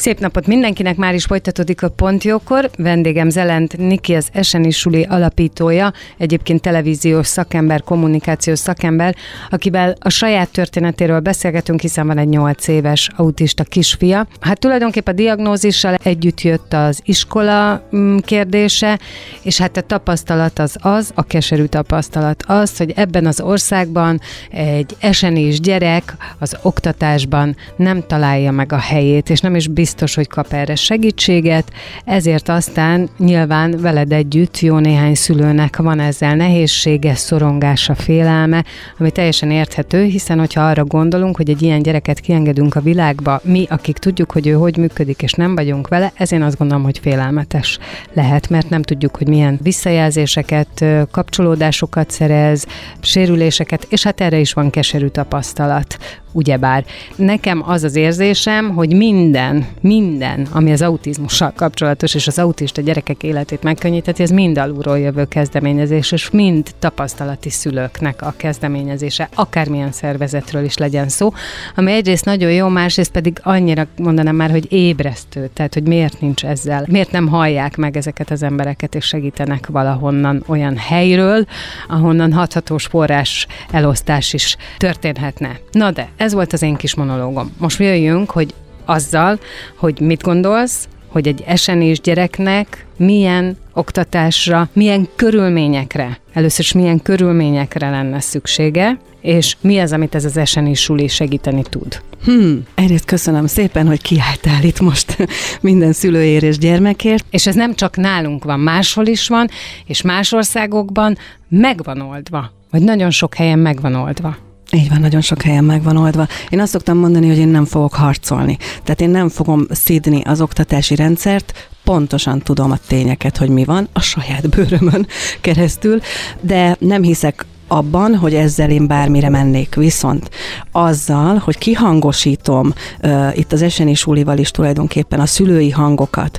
Szép napot mindenkinek, már is folytatódik a Pontjókor. Vendégem Zelent Niki, az Eseni Suli alapítója, egyébként televíziós szakember, kommunikációs szakember, akivel a saját történetéről beszélgetünk, hiszen van egy 8 éves autista kisfia. Hát tulajdonképpen a diagnózissal együtt jött az iskola mm, kérdése, és hát a tapasztalat az az, a keserű tapasztalat az, hogy ebben az országban egy esenés gyerek az oktatásban nem találja meg a helyét, és nem is biztos biztos, hogy kap erre segítséget, ezért aztán nyilván veled együtt jó néhány szülőnek van ezzel nehézsége, szorongása, félelme, ami teljesen érthető, hiszen hogyha arra gondolunk, hogy egy ilyen gyereket kiengedünk a világba, mi, akik tudjuk, hogy ő hogy működik, és nem vagyunk vele, ezért azt gondolom, hogy félelmetes lehet, mert nem tudjuk, hogy milyen visszajelzéseket, kapcsolódásokat szerez, sérüléseket, és hát erre is van keserű tapasztalat ugyebár. Nekem az az érzésem, hogy minden, minden, ami az autizmussal kapcsolatos, és az autista gyerekek életét megkönnyíteti, ez mind alulról jövő kezdeményezés, és mind tapasztalati szülőknek a kezdeményezése, akármilyen szervezetről is legyen szó, ami egyrészt nagyon jó, másrészt pedig annyira mondanám már, hogy ébresztő, tehát hogy miért nincs ezzel, miért nem hallják meg ezeket az embereket, és segítenek valahonnan olyan helyről, ahonnan hathatós forrás elosztás is történhetne. Na de, ez volt az én kis monológom. Most jöjjünk, hogy azzal, hogy mit gondolsz, hogy egy esenés gyereknek milyen oktatásra, milyen körülményekre, először is milyen körülményekre lenne szüksége, és mi az, amit ez az esenés suli segíteni tud. Hmm, egyrészt köszönöm szépen, hogy kiálltál itt most minden szülőért és gyermekért. És ez nem csak nálunk van, máshol is van, és más országokban megvan oldva, vagy nagyon sok helyen megvan oldva. Így van, nagyon sok helyen meg van oldva. Én azt szoktam mondani, hogy én nem fogok harcolni. Tehát én nem fogom szídni az oktatási rendszert, pontosan tudom a tényeket, hogy mi van, a saját bőrömön keresztül, de nem hiszek abban, hogy ezzel én bármire mennék. Viszont azzal, hogy kihangosítom uh, itt az Eseni Sulival is tulajdonképpen a szülői hangokat,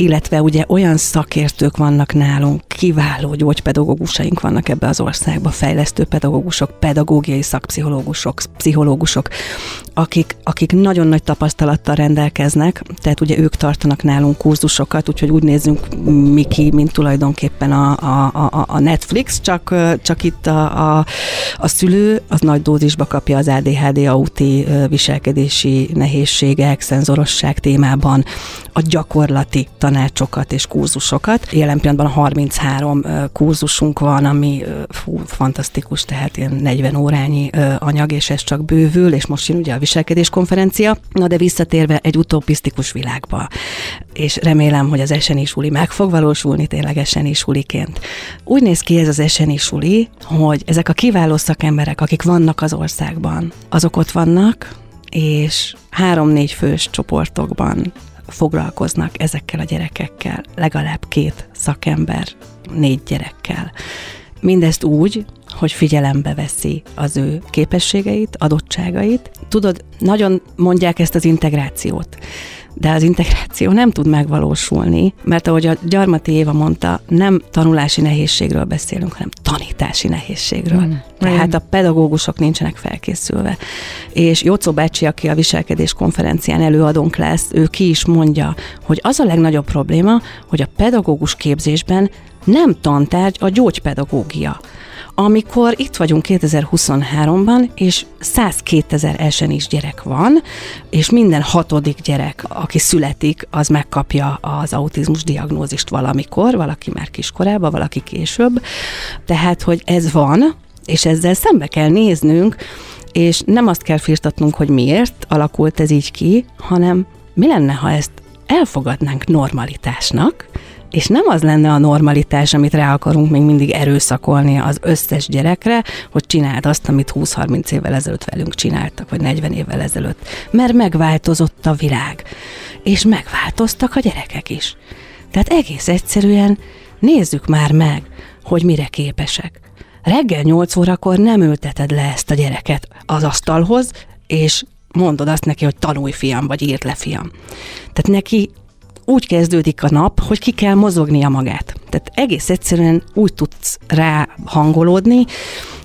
illetve ugye olyan szakértők vannak nálunk, kiváló gyógypedagógusaink vannak ebbe az országba, fejlesztő pedagógusok, pedagógiai szakpszichológusok, pszichológusok, akik, akik nagyon nagy tapasztalattal rendelkeznek, tehát ugye ők tartanak nálunk kurzusokat, úgyhogy úgy nézzünk mi ki, mint tulajdonképpen a, a, a, a Netflix, csak, csak itt a, a, a szülő az nagy dózisba kapja az ADHD, auti viselkedési nehézségek, szenzorosság témában a gyakorlati tanácsokat és kurzusokat. Jelen pillanatban 33 három kurzusunk van, ami fú, fantasztikus, tehát ilyen 40 órányi anyag, és ez csak bővül, és most jön ugye a viselkedés konferencia. Na de visszatérve egy utopisztikus világba, és remélem, hogy az eseni suli meg fog valósulni tényleg eseni suliként. Úgy néz ki ez az eseni suli, hogy ezek a kiváló szakemberek, akik vannak az országban, azok ott vannak, és három-négy fős csoportokban foglalkoznak ezekkel a gyerekekkel, legalább két szakember, négy gyerekkel. Mindezt úgy, hogy figyelembe veszi az ő képességeit, adottságait. Tudod, nagyon mondják ezt az integrációt de az integráció nem tud megvalósulni, mert ahogy a Gyarmati Éva mondta, nem tanulási nehézségről beszélünk, hanem tanítási nehézségről. Mm. Tehát a pedagógusok nincsenek felkészülve. És Jocó bácsi, aki a viselkedés konferencián előadónk lesz, ő ki is mondja, hogy az a legnagyobb probléma, hogy a pedagógus képzésben nem tantárgy a gyógypedagógia amikor itt vagyunk 2023-ban, és 102 ezer is gyerek van, és minden hatodik gyerek, aki születik, az megkapja az autizmus diagnózist valamikor, valaki már kiskorában, valaki később. Tehát, hogy ez van, és ezzel szembe kell néznünk, és nem azt kell firtatnunk, hogy miért alakult ez így ki, hanem mi lenne, ha ezt elfogadnánk normalitásnak, és nem az lenne a normalitás, amit rá akarunk még mindig erőszakolni az összes gyerekre, hogy csináld azt, amit 20-30 évvel ezelőtt velünk csináltak, vagy 40 évvel ezelőtt. Mert megváltozott a világ, és megváltoztak a gyerekek is. Tehát egész egyszerűen nézzük már meg, hogy mire képesek. Reggel 8 órakor nem ülteted le ezt a gyereket az asztalhoz, és mondod azt neki, hogy tanulj fiam, vagy írd le fiam. Tehát neki úgy kezdődik a nap, hogy ki kell mozognia magát. Tehát egész egyszerűen úgy tudsz rá hangolódni,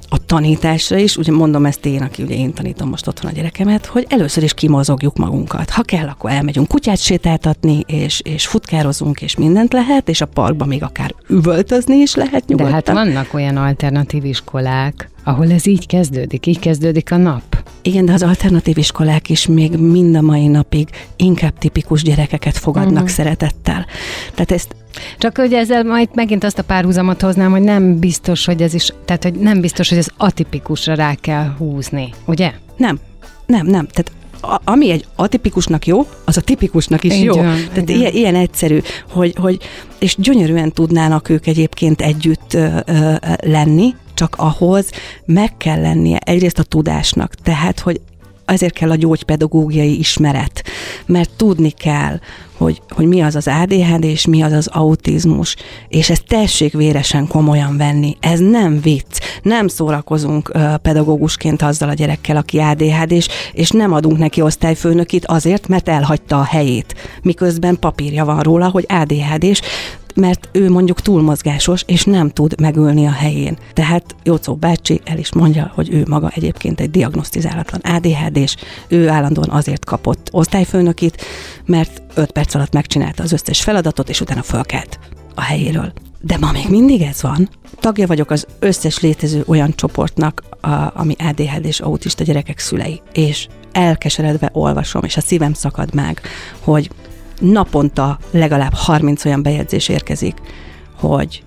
a tanításra is, ugye mondom ezt én, aki ugye én tanítom most otthon a gyerekemet, hogy először is kimozogjuk magunkat. Ha kell, akkor elmegyünk kutyát sétáltatni, és, és futkározunk, és mindent lehet, és a parkban még akár üvöltözni is lehet nyugodtan. De hát vannak olyan alternatív iskolák, ahol ez így kezdődik, így kezdődik a nap. Igen, de az alternatív iskolák is még mind a mai napig inkább tipikus gyerekeket fogadnak uh-huh. szeretettel. Tehát ezt csak hogy ezzel majd megint azt a párhuzamot hoznám, hogy nem biztos, hogy ez is, tehát hogy nem biztos, hogy ez atipikusra rá kell húzni, ugye? Nem, nem, nem. Tehát a, ami egy atipikusnak jó, az a tipikusnak is igen, jó. Tehát igen. Ilyen, ilyen egyszerű, hogy, hogy, és gyönyörűen tudnának ők egyébként együtt ö, ö, lenni, csak ahhoz meg kell lennie egyrészt a tudásnak, tehát, hogy ezért kell a gyógypedagógiai ismeret, mert tudni kell, hogy, hogy mi az az ADHD, és mi az az autizmus, és ezt tessék véresen komolyan venni. Ez nem vicc. Nem szórakozunk uh, pedagógusként azzal a gyerekkel, aki ADHD, és, és nem adunk neki osztályfőnökit azért, mert elhagyta a helyét, miközben papírja van róla, hogy ADHD, és mert ő mondjuk túlmozgásos, és nem tud megülni a helyén. Tehát Jócó bácsi el is mondja, hogy ő maga egyébként egy diagnosztizálatlan ADHD, és ő állandóan azért kapott osztályfőnökit, mert 5 perc alatt megcsinálta az összes feladatot, és utána fölkelt a helyéről. De ma még mindig ez van. Tagja vagyok az összes létező olyan csoportnak, a, ami ADHD és autista gyerekek szülei. És elkeseredve olvasom, és a szívem szakad meg, hogy naponta legalább 30 olyan bejegyzés érkezik, hogy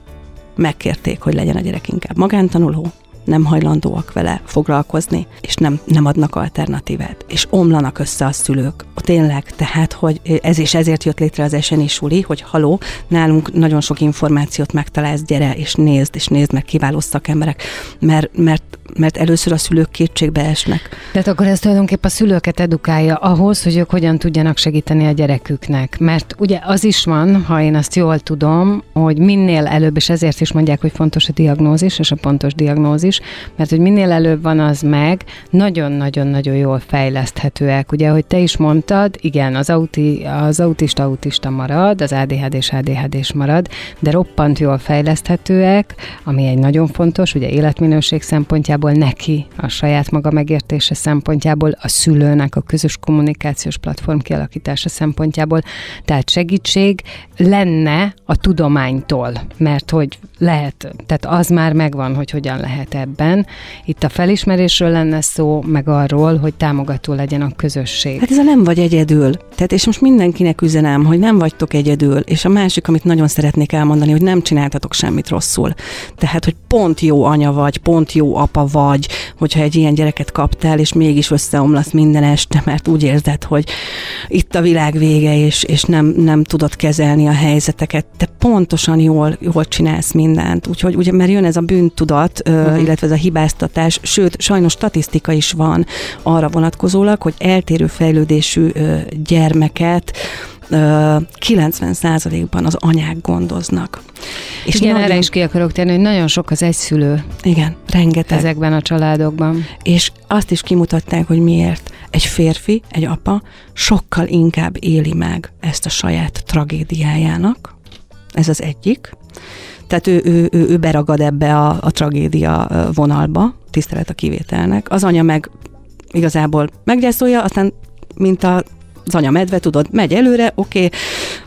megkérték, hogy legyen a gyerek inkább magántanuló, nem hajlandóak vele foglalkozni, és nem, nem adnak alternatívát, és omlanak össze a szülők. Tényleg, tehát, hogy ez is ezért jött létre az eseni suli, hogy haló, nálunk nagyon sok információt megtalálsz, gyere, és nézd, és nézd, meg kiváló szakemberek, mert, mert, mert először a szülők kétségbe esnek. Tehát akkor ez tulajdonképpen a szülőket edukálja ahhoz, hogy ők hogyan tudjanak segíteni a gyereküknek. Mert ugye az is van, ha én azt jól tudom, hogy minél előbb, és ezért is mondják, hogy fontos a diagnózis és a pontos diagnózis, mert hogy minél előbb van az meg, nagyon-nagyon-nagyon jól fejleszthetőek. Ugye, hogy te is mondtad, igen, az, auti, az autista autista marad, az ADHD és ADHD is marad, de roppant jól fejleszthetőek, ami egy nagyon fontos, ugye életminőség szempontjából neki, a saját maga megértése szempontjából, a szülőnek a közös kommunikációs platform kialakítása szempontjából, tehát segítség lenne a tudománytól, mert hogy lehet, tehát az már megvan, hogy hogyan lehet ebben. Itt a felismerésről lenne szó, meg arról, hogy támogató legyen a közösség. Hát ez a nem vagy egyedül. Tehát és most mindenkinek üzenem, hogy nem vagytok egyedül. És a másik, amit nagyon szeretnék elmondani, hogy nem csináltatok semmit rosszul. Tehát, hogy pont jó anya vagy, pont jó apa vagy, hogyha egy ilyen gyereket kaptál, és mégis összeomlasz minden este, mert úgy érzed, hogy itt a világ vége, és, és nem, nem tudod kezelni a helyzeteket. Te pontosan jól, jól csinálsz mindent. Úgyhogy ugye, mert jön ez a bűntudat, uh-huh. illetve ez a hibáztatás, sőt, sajnos statisztika is van arra vonatkozólag, hogy eltérő fejlődésű gyermeket 90%-ban az anyák gondoznak. És Igen, nagyon... erre is ki akarok tenni, hogy nagyon sok az egyszülő. Igen, rengeteg. Ezekben a családokban. És azt is kimutatták, hogy miért. Egy férfi, egy apa sokkal inkább éli meg ezt a saját tragédiájának. Ez az egyik. Tehát ő, ő, ő, ő beragad ebbe a, a tragédia vonalba, tisztelet a kivételnek. Az anya meg igazából meggyászolja, aztán mint a az anya medve, tudod, megy előre, oké, okay,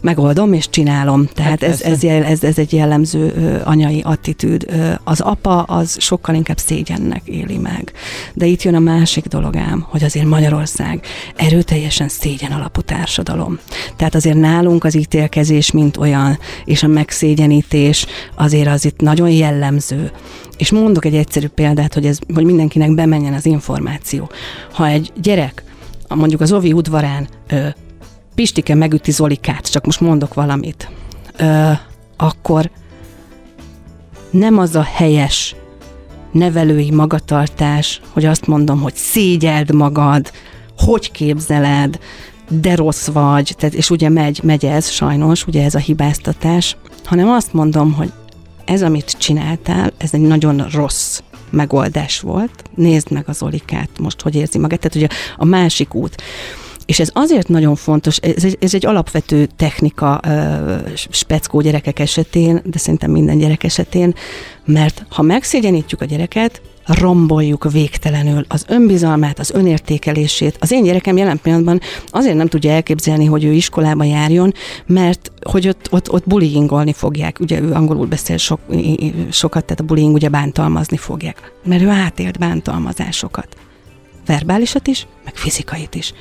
megoldom és csinálom. Tehát hát ez, ez, ez, ez egy jellemző anyai attitűd. Az apa az sokkal inkább szégyennek éli meg. De itt jön a másik dologám, hogy azért Magyarország erőteljesen szégyen alapú társadalom. Tehát azért nálunk az ítélkezés, mint olyan, és a megszégyenítés azért az itt nagyon jellemző. És mondok egy egyszerű példát, hogy, ez, hogy mindenkinek bemenjen az információ. Ha egy gyerek mondjuk az Ovi udvarán ö, Pistike megüti Zolikát, csak most mondok valamit, ö, akkor nem az a helyes nevelői magatartás, hogy azt mondom, hogy szégyeld magad, hogy képzeled, de rossz vagy, tehát, és ugye megy, megy ez sajnos, ugye ez a hibáztatás, hanem azt mondom, hogy ez, amit csináltál, ez egy nagyon rossz megoldás volt. Nézd meg az Olikát, most hogy érzi magát. Tehát ugye a másik út. És ez azért nagyon fontos, ez egy, ez egy alapvető technika speckó gyerekek esetén, de szerintem minden gyerek esetén, mert ha megszégyenítjük a gyereket, romboljuk végtelenül az önbizalmát, az önértékelését. Az én gyerekem jelen pillanatban azért nem tudja elképzelni, hogy ő iskolába járjon, mert hogy ott, ott, ott bullyingolni fogják. Ugye ő angolul beszél sok, sokat, tehát a bullying ugye bántalmazni fogják. Mert ő átélt bántalmazásokat. Verbálisat is, meg fizikait is.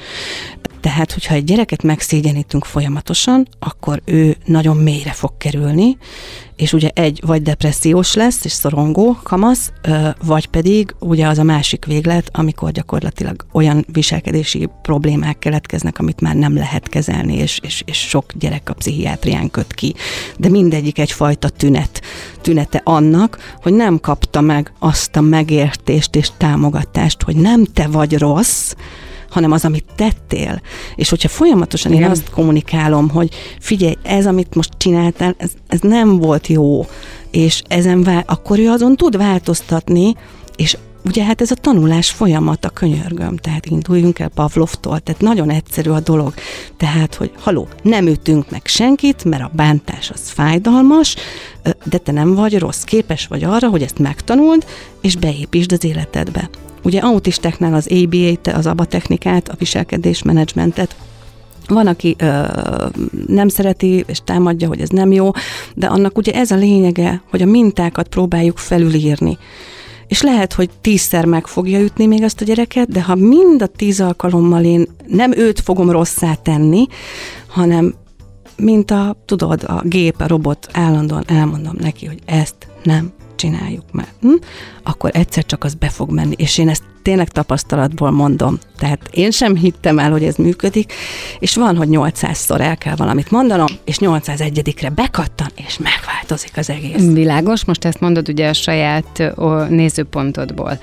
Tehát, hogyha egy gyereket megszégyenítünk folyamatosan, akkor ő nagyon mélyre fog kerülni, és ugye egy vagy depressziós lesz, és szorongó kamasz, vagy pedig ugye az a másik véglet, amikor gyakorlatilag olyan viselkedési problémák keletkeznek, amit már nem lehet kezelni, és, és, és sok gyerek a pszichiátrián köt ki. De mindegyik egyfajta tünet, tünete annak, hogy nem kapta meg azt a megértést és támogatást, hogy nem te vagy rossz, hanem az, amit tettél. És hogyha folyamatosan Igen. én azt kommunikálom, hogy figyelj, ez, amit most csináltál, ez, ez nem volt jó, és ezen vál, akkor ő azon tud változtatni, és Ugye hát ez a tanulás folyamata, könyörgöm, tehát induljunk el Pavlovtól, tehát nagyon egyszerű a dolog. Tehát, hogy haló, nem ütünk meg senkit, mert a bántás az fájdalmas, de te nem vagy rossz, képes vagy arra, hogy ezt megtanuld, és beépítsd az életedbe. Ugye autistáknál az ABA, az ABA technikát, a viselkedésmenedzsmentet van, aki ö, nem szereti, és támadja, hogy ez nem jó, de annak ugye ez a lényege, hogy a mintákat próbáljuk felülírni. És lehet, hogy tízszer meg fogja ütni még azt a gyereket, de ha mind a tíz alkalommal én nem őt fogom rosszá tenni, hanem mint a, tudod, a gép, a robot, állandóan elmondom neki, hogy ezt nem csináljuk meg, hm? akkor egyszer csak az be fog menni. És én ezt tényleg tapasztalatból mondom. Tehát én sem hittem el, hogy ez működik, és van, hogy 800-szor el kell valamit mondanom, és 801-re bekattan, és megváltozik az egész. Világos, most ezt mondod ugye a saját nézőpontodból.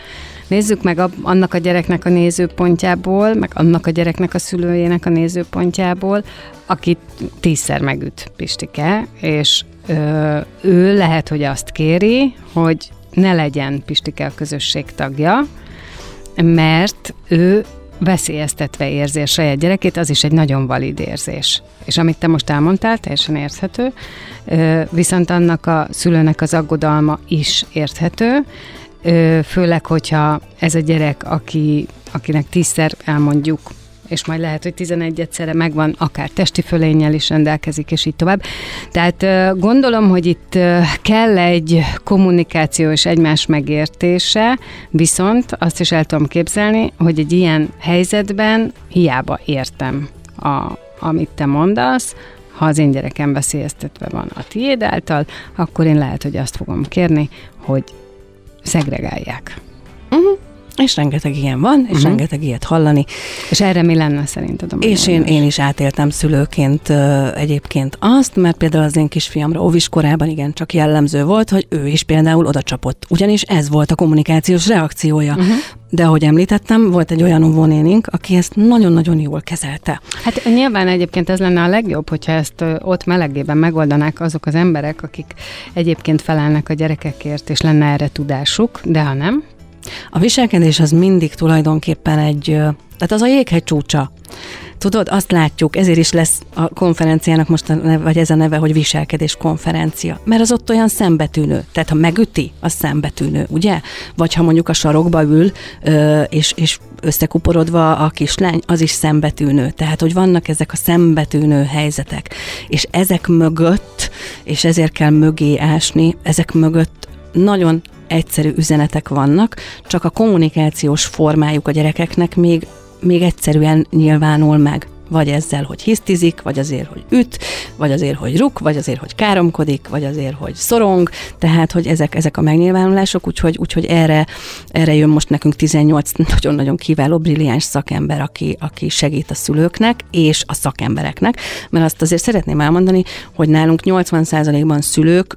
Nézzük meg a, annak a gyereknek a nézőpontjából, meg annak a gyereknek a szülőjének a nézőpontjából, akit tízszer megüt Pistike, és ö, ő lehet, hogy azt kéri, hogy ne legyen Pistike a közösség tagja, mert ő veszélyeztetve érzi a saját gyerekét, az is egy nagyon valid érzés. És amit te most elmondtál, teljesen érthető, viszont annak a szülőnek az aggodalma is érthető, főleg, hogyha ez a gyerek, aki, akinek tízszer elmondjuk és majd lehet, hogy 11 egyszerre megvan, akár testi fölénnyel is rendelkezik, és így tovább. Tehát gondolom, hogy itt kell egy kommunikáció és egymás megértése, viszont azt is el tudom képzelni, hogy egy ilyen helyzetben hiába értem a, amit te mondasz, ha az én gyerekem veszélyeztetve van a tiéd által, akkor én lehet, hogy azt fogom kérni, hogy szegregálják. Uh-huh. És rengeteg ilyen van, és uh-huh. rengeteg ilyet hallani. És erre mi lenne szerinted a És én, én is átéltem szülőként uh, egyébként azt, mert például az én kisfiamra óvis korában igen csak jellemző volt, hogy ő is például oda csapott. Ugyanis ez volt a kommunikációs reakciója. Uh-huh. De ahogy említettem, volt egy olyan óvónénink, aki ezt nagyon-nagyon jól kezelte. Hát nyilván egyébként ez lenne a legjobb, hogyha ezt ott melegében megoldanák azok az emberek, akik egyébként felelnek a gyerekekért, és lenne erre tudásuk, de ha nem, a viselkedés az mindig tulajdonképpen egy, tehát az a jéghegy csúcsa. Tudod, azt látjuk, ezért is lesz a konferenciának most, a neve, vagy ez a neve, hogy viselkedés konferencia. Mert az ott olyan szembetűnő. Tehát ha megüti, az szembetűnő, ugye? Vagy ha mondjuk a sarokba ül, és, és összekuporodva a kislány, az is szembetűnő. Tehát, hogy vannak ezek a szembetűnő helyzetek. És ezek mögött, és ezért kell mögé ásni, ezek mögött nagyon egyszerű üzenetek vannak, csak a kommunikációs formájuk a gyerekeknek még, még egyszerűen nyilvánul meg vagy ezzel, hogy hisztizik, vagy azért, hogy üt, vagy azért, hogy ruk, vagy azért, hogy káromkodik, vagy azért, hogy szorong, tehát, hogy ezek, ezek a megnyilvánulások, úgyhogy, úgyhogy erre, erre jön most nekünk 18 nagyon-nagyon kiváló, brilliáns szakember, aki, aki segít a szülőknek és a szakembereknek, mert azt azért szeretném elmondani, hogy nálunk 80%-ban szülők,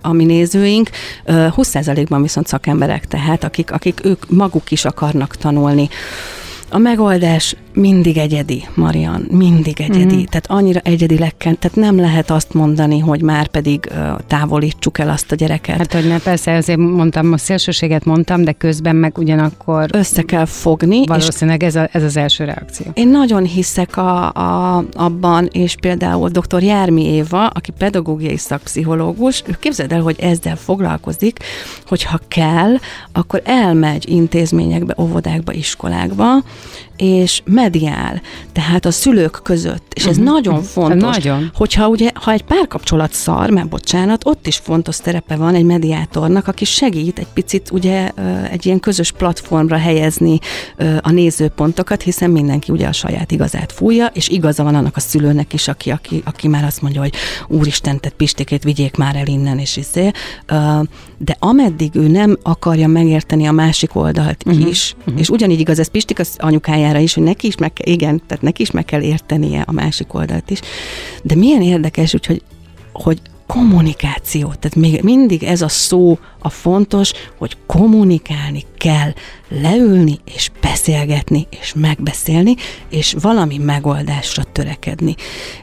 a mi nézőink, 20%-ban viszont szakemberek, tehát akik, akik ők maguk is akarnak tanulni. A megoldás mindig egyedi, Marian, mindig egyedi. Mm. Tehát annyira egyedi lekken, tehát nem lehet azt mondani, hogy már pedig uh, távolítsuk el azt a gyereket. Hát, hogy ne, persze, azért mondtam, a szélsőséget mondtam, de közben meg ugyanakkor... Össze kell fogni. Valószínűleg ez, a, ez az első reakció. Én nagyon hiszek a, a, abban, és például dr. Jármi Éva, aki pedagógiai szakpszichológus, ő képzeld el, hogy ezzel foglalkozik, hogy ha kell, akkor elmegy intézményekbe, óvodákba, iskolákba, és mediál, tehát a szülők között, és ez uh-huh. nagyon mhm. fontos, nagyon. hogyha ugye, ha egy párkapcsolat szar, mert bocsánat, ott is fontos szerepe van egy mediátornak, aki segít egy picit ugye egy ilyen közös platformra helyezni a nézőpontokat, hiszen mindenki ugye a saját igazát fújja, és igaza van annak a szülőnek is, aki, aki, aki már azt mondja, hogy úristen, tehát pistékét vigyék már el innen, és izé. De ameddig ő nem akarja megérteni a másik oldalt uh-huh. is, uh-huh. és ugyanígy igaz ez Pistik az anyukájára is, hogy neki is meg kell, igen, tehát neki is meg kell értenie a másik oldalt is. De milyen érdekes, úgyhogy hogy kommunikáció. Tehát még mindig ez a szó a fontos, hogy kommunikálni kell, leülni és beszélgetni és megbeszélni, és valami megoldásra törekedni.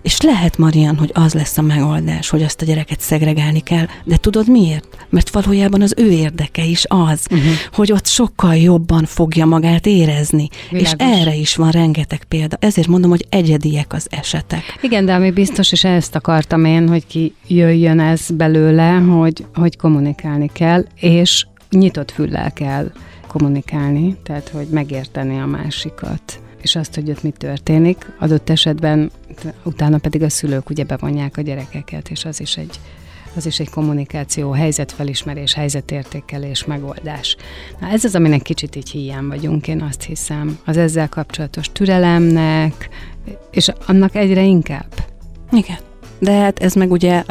És lehet, Marian, hogy az lesz a megoldás, hogy azt a gyereket szegregálni kell, de tudod miért? Mert valójában az ő érdeke is az, uh-huh. hogy ott sokkal jobban fogja magát érezni. Világos. És erre is van rengeteg példa. Ezért mondom, hogy egyediek az esetek. Igen, de ami biztos, és ezt akartam én, hogy ki jöjjön ez belőle, hogy, hogy kommunikálni kell, és nyitott füllel kell kommunikálni, tehát hogy megérteni a másikat és azt, hogy ott mi történik. Adott esetben utána pedig a szülők ugye bevonják a gyerekeket, és az is egy, az is egy kommunikáció, helyzetfelismerés, helyzetértékelés, megoldás. Na ez az, aminek kicsit így hiány vagyunk, én azt hiszem, az ezzel kapcsolatos türelemnek, és annak egyre inkább. Igen. De hát ez meg ugye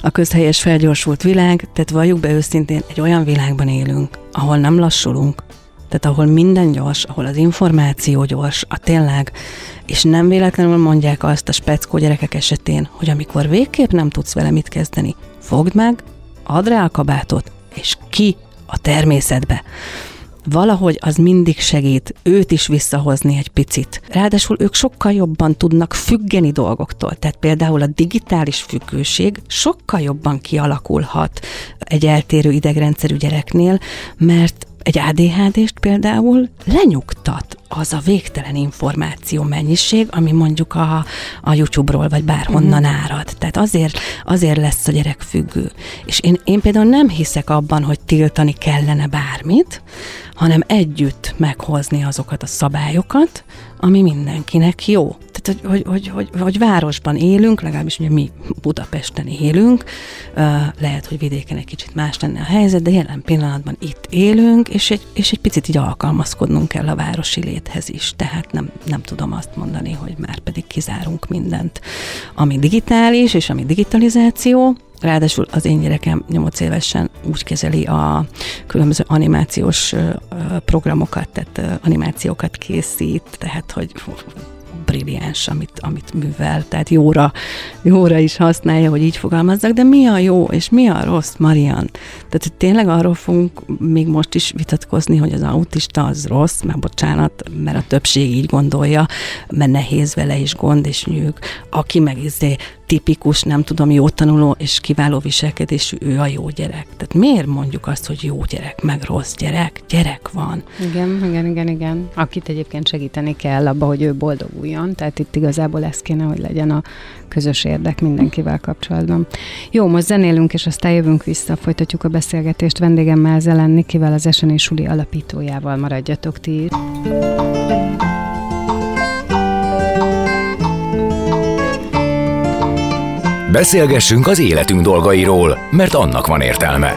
a közhelyes felgyorsult világ, tehát valljuk be őszintén, egy olyan világban élünk, ahol nem lassulunk, tehát ahol minden gyors, ahol az információ gyors, a tényleg, és nem véletlenül mondják azt a speckó gyerekek esetén, hogy amikor végképp nem tudsz vele mit kezdeni, fogd meg, add rá a kabátot, és ki a természetbe valahogy az mindig segít őt is visszahozni egy picit. Ráadásul ők sokkal jobban tudnak függeni dolgoktól. Tehát például a digitális függőség sokkal jobban kialakulhat egy eltérő idegrendszerű gyereknél, mert egy ADHD-st például lenyugtat az a végtelen információ mennyiség, ami mondjuk a, a YouTube-ról vagy bárhonnan uh-huh. árad. Tehát azért, azért lesz a gyerek függő. És én, én például nem hiszek abban, hogy tiltani kellene bármit, hanem együtt meghozni azokat a szabályokat, ami mindenkinek jó. Tehát, hogy, hogy, hogy, hogy, hogy városban élünk, legalábbis ugye mi Budapesten élünk, lehet, hogy vidéken egy kicsit más lenne a helyzet, de jelen pillanatban itt élünk, és egy, és egy picit így alkalmazkodnunk kell a városi léthez is. Tehát nem, nem tudom azt mondani, hogy már pedig kizárunk mindent, ami digitális, és ami digitalizáció, Ráadásul az én gyerekem 8 évesen úgy kezeli a különböző animációs programokat, tehát animációkat készít, tehát hogy brilliáns, amit, amit művel, tehát jóra, jóra is használja, hogy így fogalmazzak, de mi a jó és mi a rossz, Marian? Tehát hogy tényleg arról fogunk még most is vitatkozni, hogy az autista az rossz, mert bocsánat, mert a többség így gondolja, mert nehéz vele is gond és nyűg. Aki meg izé tipikus, nem tudom, jó tanuló és kiváló viselkedésű, ő a jó gyerek. Tehát miért mondjuk azt, hogy jó gyerek, meg rossz gyerek? Gyerek van. Igen, igen, igen, igen. Akit egyébként segíteni kell abba, hogy ő boldoguljon. Tehát itt igazából ez kéne, hogy legyen a közös érdek mindenkivel kapcsolatban. Jó, most zenélünk, és aztán jövünk vissza, folytatjuk a beszélgetést vendégemmel Zelen Nikivel, az Esené Suli alapítójával. Maradjatok ti. Beszélgessünk az életünk dolgairól, mert annak van értelme.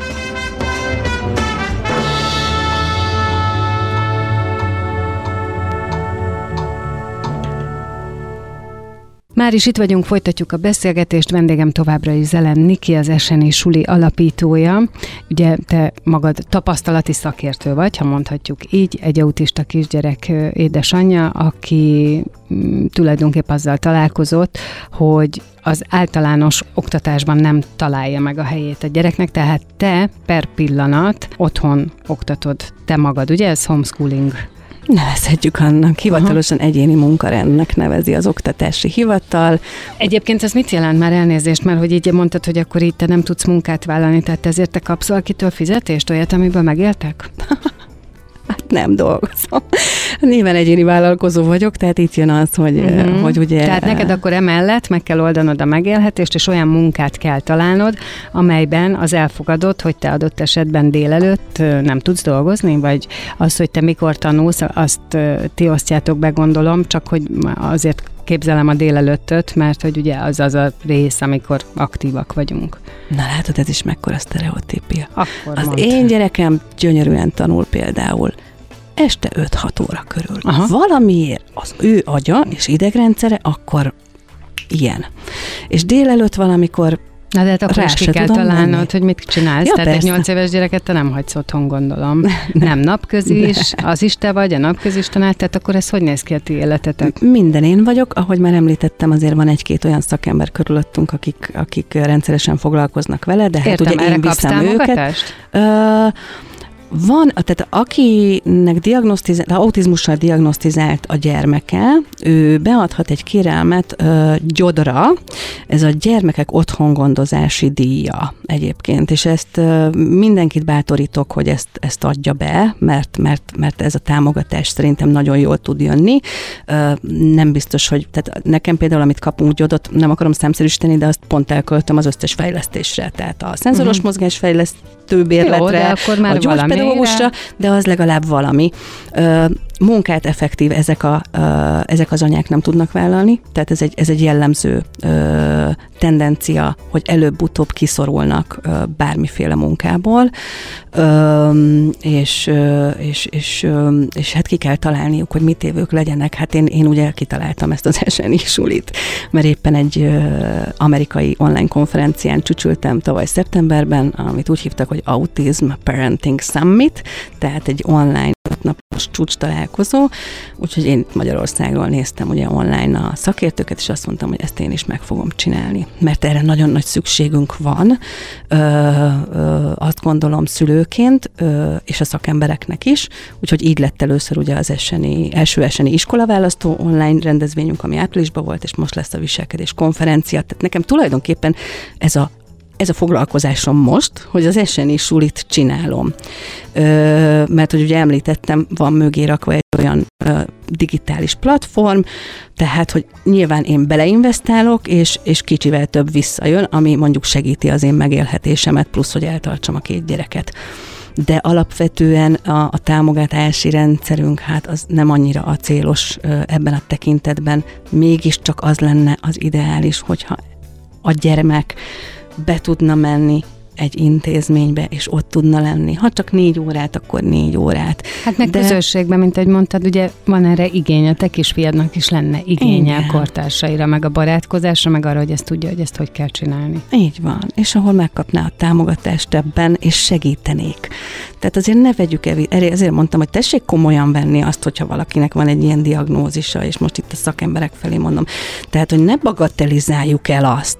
Már is itt vagyunk, folytatjuk a beszélgetést. Vendégem továbbra is Zelen Niki, az Eseni Suli alapítója. Ugye te magad tapasztalati szakértő vagy, ha mondhatjuk így, egy autista kisgyerek édesanyja, aki mm, tulajdonképp azzal találkozott, hogy az általános oktatásban nem találja meg a helyét a gyereknek, tehát te per pillanat otthon oktatod te magad, ugye ez homeschooling Nevezhetjük annak. Hivatalosan Aha. egyéni munkarendnek nevezi az oktatási hivatal. Egyébként ez mit jelent már elnézést, mert hogy így mondtad, hogy akkor itt te nem tudsz munkát vállalni, tehát ezért te kapsz valakitől fizetést, olyat, amiből megéltek? nem dolgozom. Nyilván egyéni vállalkozó vagyok, tehát itt jön az, hogy, uh-huh. hogy ugye... Tehát neked akkor emellett meg kell oldanod a megélhetést, és olyan munkát kell találnod, amelyben az elfogadott, hogy te adott esetben délelőtt nem tudsz dolgozni, vagy az, hogy te mikor tanulsz, azt ti osztjátok be, gondolom, csak hogy azért képzelem a délelőttöt, mert hogy ugye az az a rész, amikor aktívak vagyunk. Na látod, ez is mekkora sztereotípia. Akkor az mondd. én gyerekem gyönyörűen tanul például este 5-6 óra körül. Aha. Valamiért az ő agya és idegrendszere akkor ilyen. És délelőtt valamikor Na de hát akkor is ki kell találnod, menni. hogy mit csinálsz. Ja, Tehát persze. egy nyolc éves gyereket te nem hagysz otthon, gondolom. Nem napközis, az is te vagy, a napközis tanár, tehát akkor ez hogy néz ki a ti életetek? Minden én vagyok, ahogy már említettem, azért van egy-két olyan szakember körülöttünk, akik, akik rendszeresen foglalkoznak vele, de hát Értem, ugye én viszem őket. Uh, van, tehát akinek diagnosztizált, autizmussal diagnosztizált a gyermeke, ő beadhat egy kérelmet uh, gyodra, ez a gyermekek otthongondozási díja egyébként, és ezt uh, mindenkit bátorítok, hogy ezt, ezt adja be, mert, mert, mert ez a támogatás szerintem nagyon jól tud jönni. Uh, nem biztos, hogy, tehát nekem például, amit kapunk gyodot, nem akarom számszerűsíteni, de azt pont elköltöm az összes fejlesztésre, tehát a szenzoros uh-huh. mozgásfejlesztő bérletre, Jó, de akkor már a pedagógusra, de az legalább valami. Munkát effektív ezek, a, ezek az anyák nem tudnak vállalni, tehát ez egy, ez egy jellemző tendencia, hogy előbb-utóbb kiszorulnak bármiféle munkából, és, és, és, és hát ki kell találniuk, hogy mit évők legyenek. Hát én, én ugye kitaláltam ezt az SNI sulit, mert éppen egy amerikai online konferencián csücsültem tavaly szeptemberben, amit úgy hívtak, hogy Autism Parenting Summit, tehát egy online hatnapos csúcs találkozó, úgyhogy én Magyarországról néztem ugye online a szakértőket, és azt mondtam, hogy ezt én is meg fogom csinálni, mert erre nagyon nagy szükségünk van, ö, ö, azt gondolom szülőként, ö, és a szakembereknek is, úgyhogy így lett először ugye az eseni, első eseni iskolaválasztó online rendezvényünk, ami áprilisban volt, és most lesz a viselkedés konferencia. Tehát nekem tulajdonképpen ez a ez a foglalkozásom most, hogy az eseni sulit csinálom. Ö, mert hogy ugye említettem, van mögé rakva egy olyan ö, digitális platform, tehát, hogy nyilván én beleinvestálok, és, és kicsivel több visszajön, ami mondjuk segíti az én megélhetésemet, plusz, hogy eltartsam a két gyereket de alapvetően a, a támogatási rendszerünk hát az nem annyira a célos ebben a tekintetben, mégiscsak az lenne az ideális, hogyha a gyermek be tudna menni egy intézménybe, és ott tudna lenni. Ha csak négy órát, akkor négy órát. Hát meg De... közösségben, mint ahogy mondtad, ugye van erre igény, a te kisfiadnak is lenne igénye Igen. a kortársaira, meg a barátkozásra, meg arra, hogy ezt tudja, hogy ezt hogy kell csinálni. Így van. És ahol megkapná a támogatást ebben, és segítenék. Tehát azért ne vegyük el, ezért mondtam, hogy tessék komolyan venni azt, hogyha valakinek van egy ilyen diagnózisa, és most itt a szakemberek felé mondom. Tehát, hogy ne bagatelizáljuk el azt,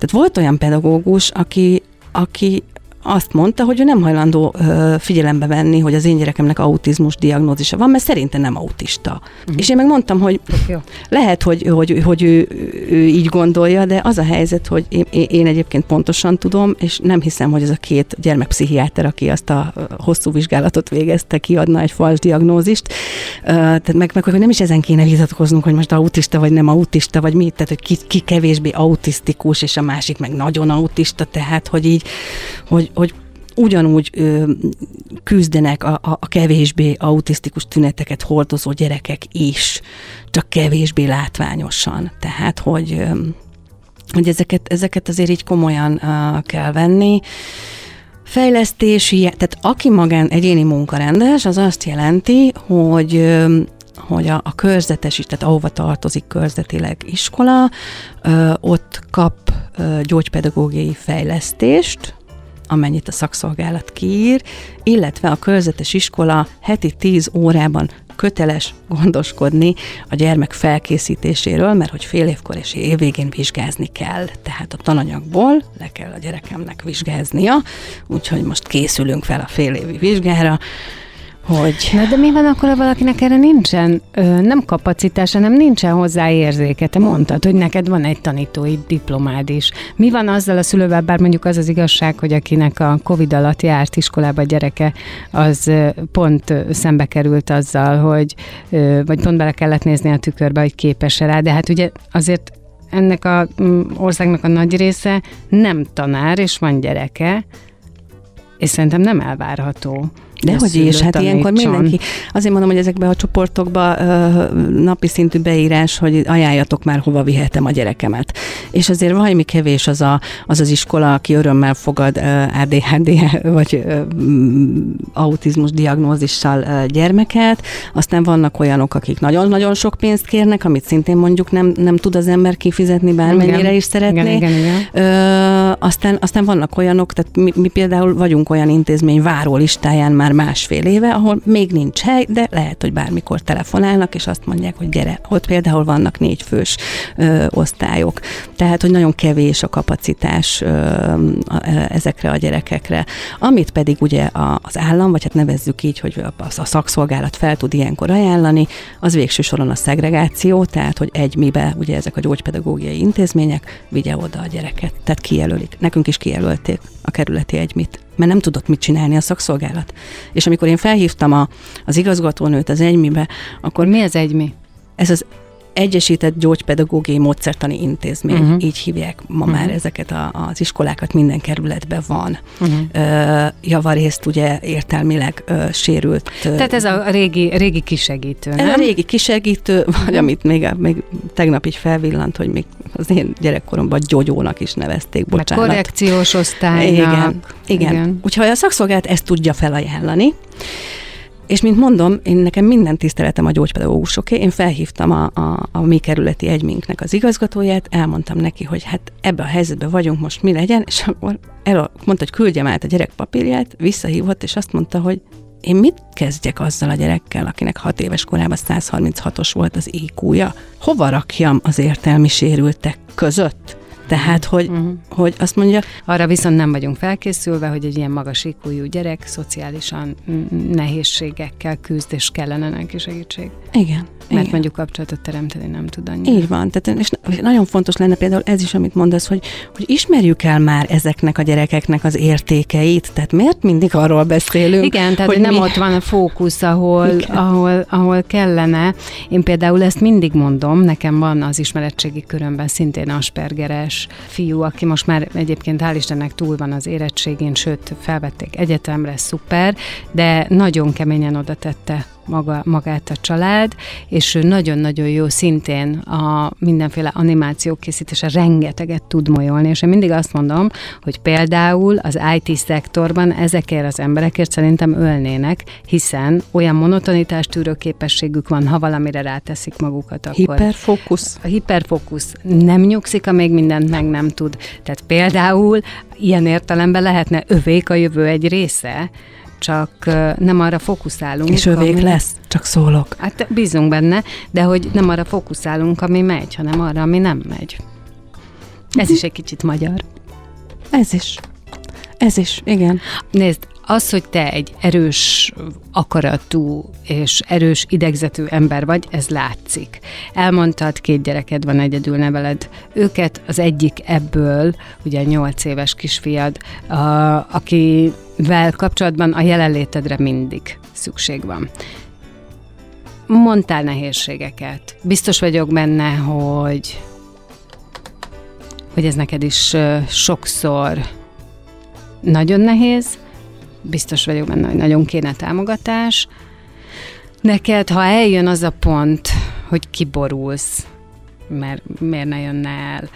tehát volt olyan pedagógus, aki, aki azt mondta, hogy ő nem hajlandó ö, figyelembe venni, hogy az én gyerekemnek autizmus diagnózisa van, mert szerintem nem autista. Uh-huh. És én meg mondtam, hogy Jó. lehet, hogy, hogy, hogy ő, ő így gondolja, de az a helyzet, hogy én, én egyébként pontosan tudom, és nem hiszem, hogy ez a két gyermekpszichiáter, aki azt a hosszú vizsgálatot végezte, kiadna egy fals diagnózist. Uh, tehát meg, meg hogy nem is ezen kéne vitatkoznunk, hogy most autista vagy nem autista, vagy mit, tehát hogy ki, ki kevésbé autisztikus, és a másik meg nagyon autista, tehát hogy így, hogy, hogy, ugyanúgy ö, küzdenek a, a, a kevésbé autisztikus tüneteket hordozó gyerekek is, csak kevésbé látványosan. Tehát, hogy, ö, hogy ezeket, ezeket azért így komolyan ö, kell venni. Fejlesztési, tehát aki magán egyéni munkarendes, az azt jelenti, hogy ö, hogy a, a körzetes is, tehát ahova tartozik körzetileg iskola, ö, ott kap ö, gyógypedagógiai fejlesztést, amennyit a szakszolgálat kiír, illetve a körzetes iskola heti 10 órában köteles gondoskodni a gyermek felkészítéséről, mert hogy fél évkor és évvégén vizsgázni kell. Tehát a tananyagból le kell a gyerekemnek vizsgáznia, úgyhogy most készülünk fel a fél évi vizsgára, hogy... Na de mi van akkor, ha valakinek erre nincsen, ö, nem kapacitása, nem nincsen hozzá érzéke? Te mondtad, hogy neked van egy tanítói diplomád is. Mi van azzal a szülővel, bár mondjuk az az igazság, hogy akinek a Covid alatt járt iskolába a gyereke, az pont szembe került azzal, hogy vagy pont bele kellett nézni a tükörbe, hogy képes-e rá, de hát ugye azért ennek a mm, országnak a nagy része nem tanár, és van gyereke, és szerintem nem elvárható, de hogy is, hát ilyenkor mindenki, azért mondom, hogy ezekbe a csoportokba napi szintű beírás, hogy ajánljatok már, hova vihetem a gyerekemet. És azért valami kevés az a, az, az iskola, aki örömmel fogad ADHD vagy autizmus diagnózissal gyermeket, aztán vannak olyanok, akik nagyon-nagyon sok pénzt kérnek, amit szintén mondjuk nem, nem tud az ember kifizetni, bármennyire igen. is szeretné. Igen, igen, igen. Ö, aztán, aztán vannak olyanok, tehát mi, mi például vagyunk olyan intézmény várólistáján már már másfél éve, ahol még nincs hely, de lehet, hogy bármikor telefonálnak, és azt mondják, hogy gyere, ott például vannak négy fős ö, osztályok. Tehát, hogy nagyon kevés a kapacitás ö, a, ezekre a gyerekekre. Amit pedig ugye a, az állam, vagy hát nevezzük így, hogy a, a szakszolgálat fel tud ilyenkor ajánlani, az végső soron a szegregáció, tehát, hogy egy mibe, ugye ezek a gyógypedagógiai intézmények vigye oda a gyereket. Tehát kijelölik. Nekünk is kijelölték a kerületi egymit mert nem tudott mit csinálni a szakszolgálat. És amikor én felhívtam a, az igazgatónőt az egymibe, akkor... Mi az egymi? Ez az Egyesített Gyógypedagógiai Módszertani Intézmény, uh-huh. így hívják ma uh-huh. már ezeket a, az iskolákat, minden kerületben van. Uh-huh. Uh, javarészt ugye értelmileg uh, sérült. Tehát ez a régi, régi kisegítő, nem? Ez a régi kisegítő, vagy amit még, még tegnap így felvillant, hogy még az én gyerekkoromban gyógyónak is nevezték, bocsánat. Meg korrekciós osztálynak. Igen, igen. igen. Úgyhogy a szakszolgálat ezt tudja felajánlani, és mint mondom, én nekem minden tiszteletem a gyógypedagógusoké, én felhívtam a, a, a mi kerületi egyminknek az igazgatóját, elmondtam neki, hogy hát ebbe a helyzetben vagyunk, most mi legyen, és akkor el, mondta, hogy küldjem át a gyerek papírját, visszahívott, és azt mondta, hogy én mit kezdjek azzal a gyerekkel, akinek 6 éves korában 136-os volt az IQ-ja? Hova rakjam az értelmi sérültek között? Tehát, hogy, uh-huh. hogy azt mondja... Arra viszont nem vagyunk felkészülve, hogy egy ilyen magas ikújú gyerek szociálisan nehézségekkel küzd, és kellene neki segítség. Igen. Mert igen. mondjuk kapcsolatot teremteni nem tud annyira. Így van. Tehát, és nagyon fontos lenne például ez is, amit mondasz, hogy, hogy ismerjük el már ezeknek a gyerekeknek az értékeit. Tehát miért mindig arról beszélünk? Igen, tehát hogy nem mi... ott van a fókusz, ahol, ahol, ahol kellene. Én például ezt mindig mondom, nekem van az ismeretségi körömben szintén aspergeres fiú, aki most már egyébként hál' Istennek túl van az érettségén, sőt, felvették egyetemre, szuper, de nagyon keményen oda tette maga, magát a család, és ő nagyon-nagyon jó szintén a mindenféle animációk készítése rengeteget tud molyolni, és én mindig azt mondom, hogy például az IT szektorban ezekért az emberekért szerintem ölnének, hiszen olyan monotonitás tűrő képességük van, ha valamire ráteszik magukat, akkor... Hiperfókusz. A hiperfókusz nem nyugszik, amíg mindent meg nem tud. Tehát például ilyen értelemben lehetne övék a jövő egy része, csak nem arra fókuszálunk. És övék ami... lesz, csak szólok. Hát bízunk benne, de hogy nem arra fókuszálunk, ami megy, hanem arra, ami nem megy. Ez is egy kicsit magyar. Ez is. Ez is, igen. Nézd, az, hogy te egy erős akaratú és erős idegzetű ember vagy, ez látszik. Elmondtad, két gyereked van, egyedül neveled őket, az egyik ebből, ugye nyolc éves kisfiad, a, akivel kapcsolatban a jelenlétedre mindig szükség van. Mondtál nehézségeket. Biztos vagyok benne, hogy hogy ez neked is sokszor nagyon nehéz, biztos vagyok benne, hogy nagyon kéne támogatás. Neked, ha eljön az a pont, hogy kiborulsz, mert miért ne jönne el,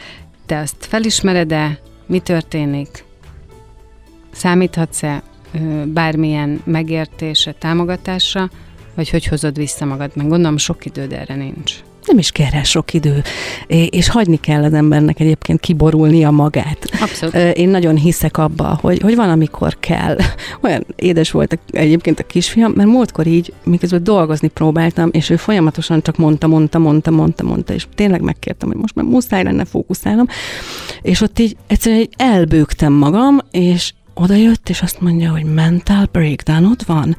te azt felismered-e, mi történik? Számíthatsz-e bármilyen megértése, támogatásra, vagy hogy hozod vissza magad? Meg gondolom sok időd erre nincs nem is kell rá sok idő, és hagyni kell az embernek egyébként kiborulnia magát. Abszolút. Én nagyon hiszek abba, hogy, hogy van, amikor kell. Olyan édes volt egyébként a kisfiam, mert múltkor így, miközben dolgozni próbáltam, és ő folyamatosan csak mondta, mondta, mondta, mondta, mondta, és tényleg megkértem, hogy most már muszáj lenne fókuszálnom, és ott így egyszerűen így elbőgtem magam, és oda jött, és azt mondja, hogy mental breakdown ott van.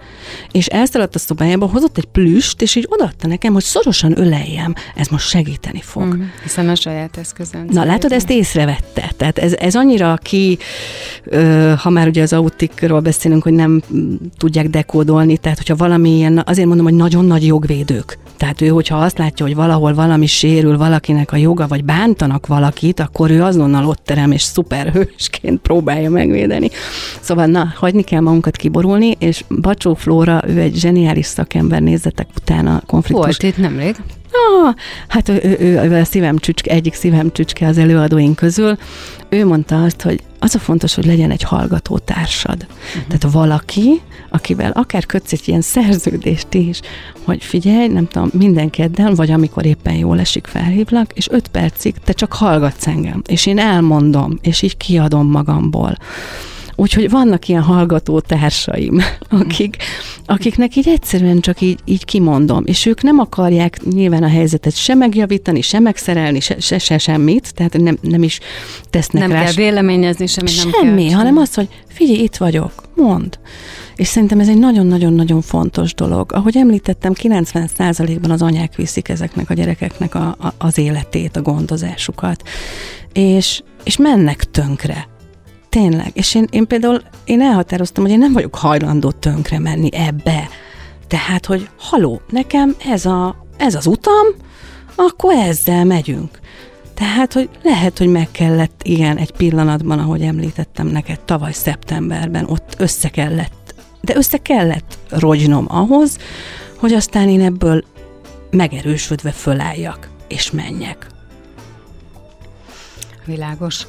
És elszaladt a szobájába, hozott egy plüst, és így odaadta nekem, hogy szorosan öleljem. Ez most segíteni fog. Mm, hiszen a saját eszközön. Na, látod, ezt észrevette. Tehát ez, ez annyira ki, ö, ha már ugye az autikról beszélünk, hogy nem tudják dekódolni, tehát hogyha valami ilyen, azért mondom, hogy nagyon nagy jogvédők. Tehát ő, hogyha azt látja, hogy valahol valami sérül valakinek a joga, vagy bántanak valakit, akkor ő azonnal ott terem, és szuperhősként próbálja megvédeni. Szóval na, hagyni kell magunkat kiborulni, és Bacsó Flóra, ő egy zseniális szakember, nézzetek utána a konfliktus. Volt itt nemrég. Ah, hát ő, ő, ő a szívem csücske, egyik szívem csücske az előadóink közül. Ő mondta azt, hogy az a fontos, hogy legyen egy hallgató társad. Uh-huh. Tehát valaki, akivel akár kötsz egy ilyen szerződést is, hogy figyelj, nem tudom, minden kedden, vagy amikor éppen jól esik, felhívlak, és öt percig te csak hallgatsz engem, és én elmondom, és így kiadom magamból. Úgyhogy vannak ilyen hallgató társaim, akik, akiknek így egyszerűen csak így, így kimondom, és ők nem akarják nyilván a helyzetet se megjavítani, se megszerelni, se, se, se semmit, tehát nem, nem is tesznek nem rá. Nem kell véleményezni, semmi semmi, nem Semmi, hanem az, hogy figyelj, itt vagyok, mond. És szerintem ez egy nagyon-nagyon-nagyon fontos dolog. Ahogy említettem, 90%-ban az anyák viszik ezeknek a gyerekeknek a, a, az életét, a gondozásukat. És, és mennek tönkre. Tényleg. És én, én például én elhatároztam, hogy én nem vagyok hajlandó tönkre menni ebbe. Tehát, hogy haló, nekem ez, a, ez az utam, akkor ezzel megyünk. Tehát, hogy lehet, hogy meg kellett, igen, egy pillanatban, ahogy említettem neked, tavaly szeptemberben ott össze kellett, de össze kellett rogynom ahhoz, hogy aztán én ebből megerősödve fölálljak, és menjek. Világos.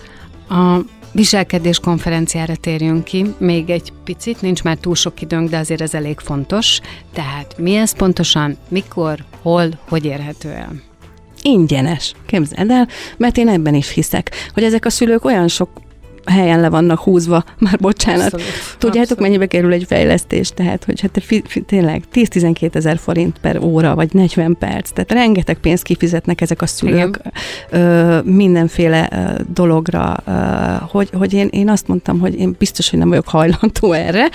A viselkedés konferenciára térjünk ki, még egy picit, nincs már túl sok időnk, de azért ez elég fontos. Tehát mi ez pontosan, mikor, hol, hogy érhető el? Ingyenes, képzeld el, mert én ebben is hiszek, hogy ezek a szülők olyan sok helyen le vannak húzva, már bocsánat. Abszolút. Tudjátok, Abszolút. mennyibe kerül egy fejlesztés? Tehát, hogy hát fi, fi, tényleg 10-12 ezer forint per óra, vagy 40 perc. Tehát rengeteg pénzt kifizetnek ezek a szülők ö, mindenféle ö, dologra, ö, hogy, hogy én, én azt mondtam, hogy én biztos, hogy nem vagyok hajlandó erre.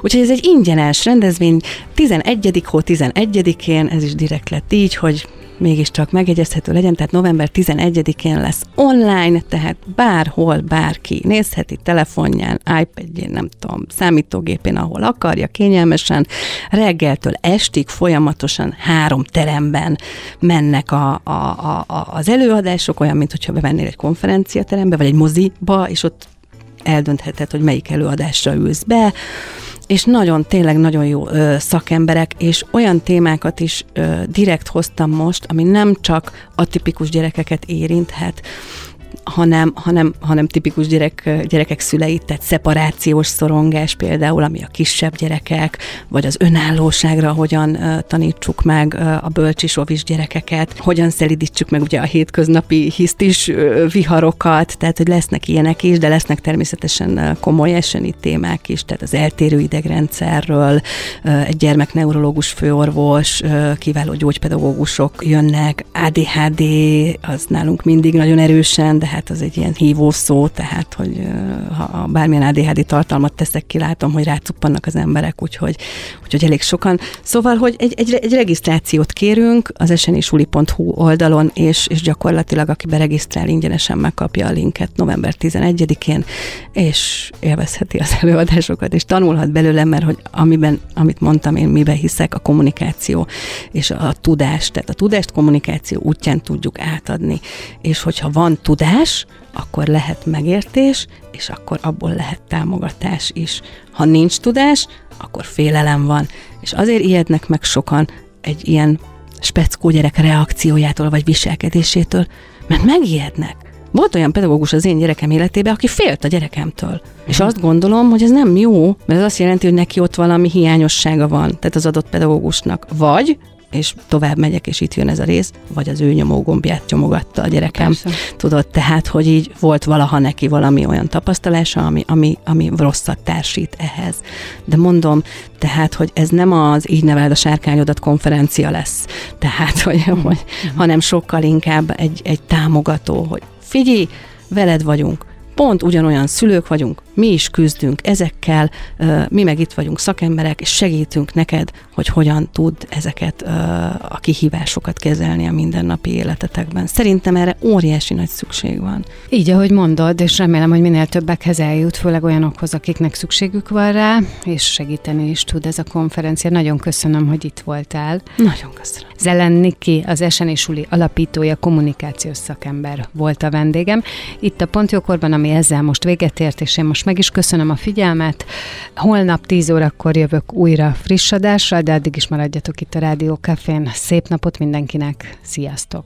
Úgyhogy ez egy ingyenes rendezvény, 11. hó 11-én, ez is direkt lett így, hogy mégiscsak megjegyezhető legyen, tehát november 11-én lesz online, tehát bárhol bárki nézheti telefonján, iPad-jén, nem tudom, számítógépén, ahol akarja, kényelmesen, reggeltől estig folyamatosan három teremben mennek a, a, a, a, az előadások, olyan, mint hogyha bevennél egy konferenciaterembe, vagy egy moziba, és ott eldöntheted, hogy melyik előadásra ülsz be, és nagyon, tényleg nagyon jó ö, szakemberek, és olyan témákat is ö, direkt hoztam most, ami nem csak atipikus gyerekeket érinthet, hanem, hanem, hanem tipikus gyerek, gyerekek szüleit, tehát szeparációs szorongás például, ami a kisebb gyerekek, vagy az önállóságra hogyan tanítsuk meg a bölcsisovis gyerekeket, hogyan szelidítsük meg ugye a hétköznapi hisztis viharokat, tehát hogy lesznek ilyenek is, de lesznek természetesen komoly eseni témák is, tehát az eltérő idegrendszerről, egy gyermekneurológus főorvos, uh, kiváló gyógypedagógusok jönnek, ADHD, az nálunk mindig nagyon erősen, de hát az egy ilyen hívó szó, tehát, hogy ha bármilyen ADHD tartalmat teszek ki, látom, hogy rácuppannak az emberek, úgyhogy, úgyhogy elég sokan. Szóval, hogy egy, egy, egy regisztrációt kérünk az esenisuli.hu oldalon, és, és gyakorlatilag aki beregisztrál, ingyenesen megkapja a linket november 11-én, és élvezheti az előadásokat, és tanulhat belőle, mert hogy amiben, amit mondtam, én miben hiszek, a kommunikáció és a tudás, tehát a tudást kommunikáció útján tudjuk átadni, és hogyha van tudás, akkor lehet megértés, és akkor abból lehet támogatás is. Ha nincs tudás, akkor félelem van. És azért ijednek meg sokan egy ilyen speckó gyerek reakciójától vagy viselkedésétől, mert megijednek. Volt olyan pedagógus az én gyerekem életében, aki félt a gyerekemtől. És azt gondolom, hogy ez nem jó, mert ez azt jelenti, hogy neki ott valami hiányossága van, tehát az adott pedagógusnak. Vagy és tovább megyek, és itt jön ez a rész, vagy az ő nyomógombját nyomogatta a gyerekem. Persze. Tudod, tehát, hogy így volt valaha neki valami olyan tapasztalása, ami, ami, ami rosszat társít ehhez. De mondom, tehát, hogy ez nem az így neveld a sárkányodat konferencia lesz, tehát, hogy, hogy hanem sokkal inkább egy, egy támogató, hogy figyelj, veled vagyunk, pont ugyanolyan szülők vagyunk, mi is küzdünk ezekkel, mi meg itt vagyunk szakemberek, és segítünk neked, hogy hogyan tud ezeket a kihívásokat kezelni a mindennapi életetekben. Szerintem erre óriási nagy szükség van. Így, ahogy mondod, és remélem, hogy minél többekhez eljut, főleg olyanokhoz, akiknek szükségük van rá, és segíteni is tud ez a konferencia. Nagyon köszönöm, hogy itt voltál. Nagyon köszönöm. Zelen Niki, az Eseni Suli alapítója, kommunikációs szakember volt a vendégem. Itt a Pontjókorban, ami ezzel most véget ért, és én most meg is köszönöm a figyelmet. Holnap 10 órakor jövök újra friss adással, de addig is maradjatok itt a Rádió Cafén. Szép napot mindenkinek, sziasztok!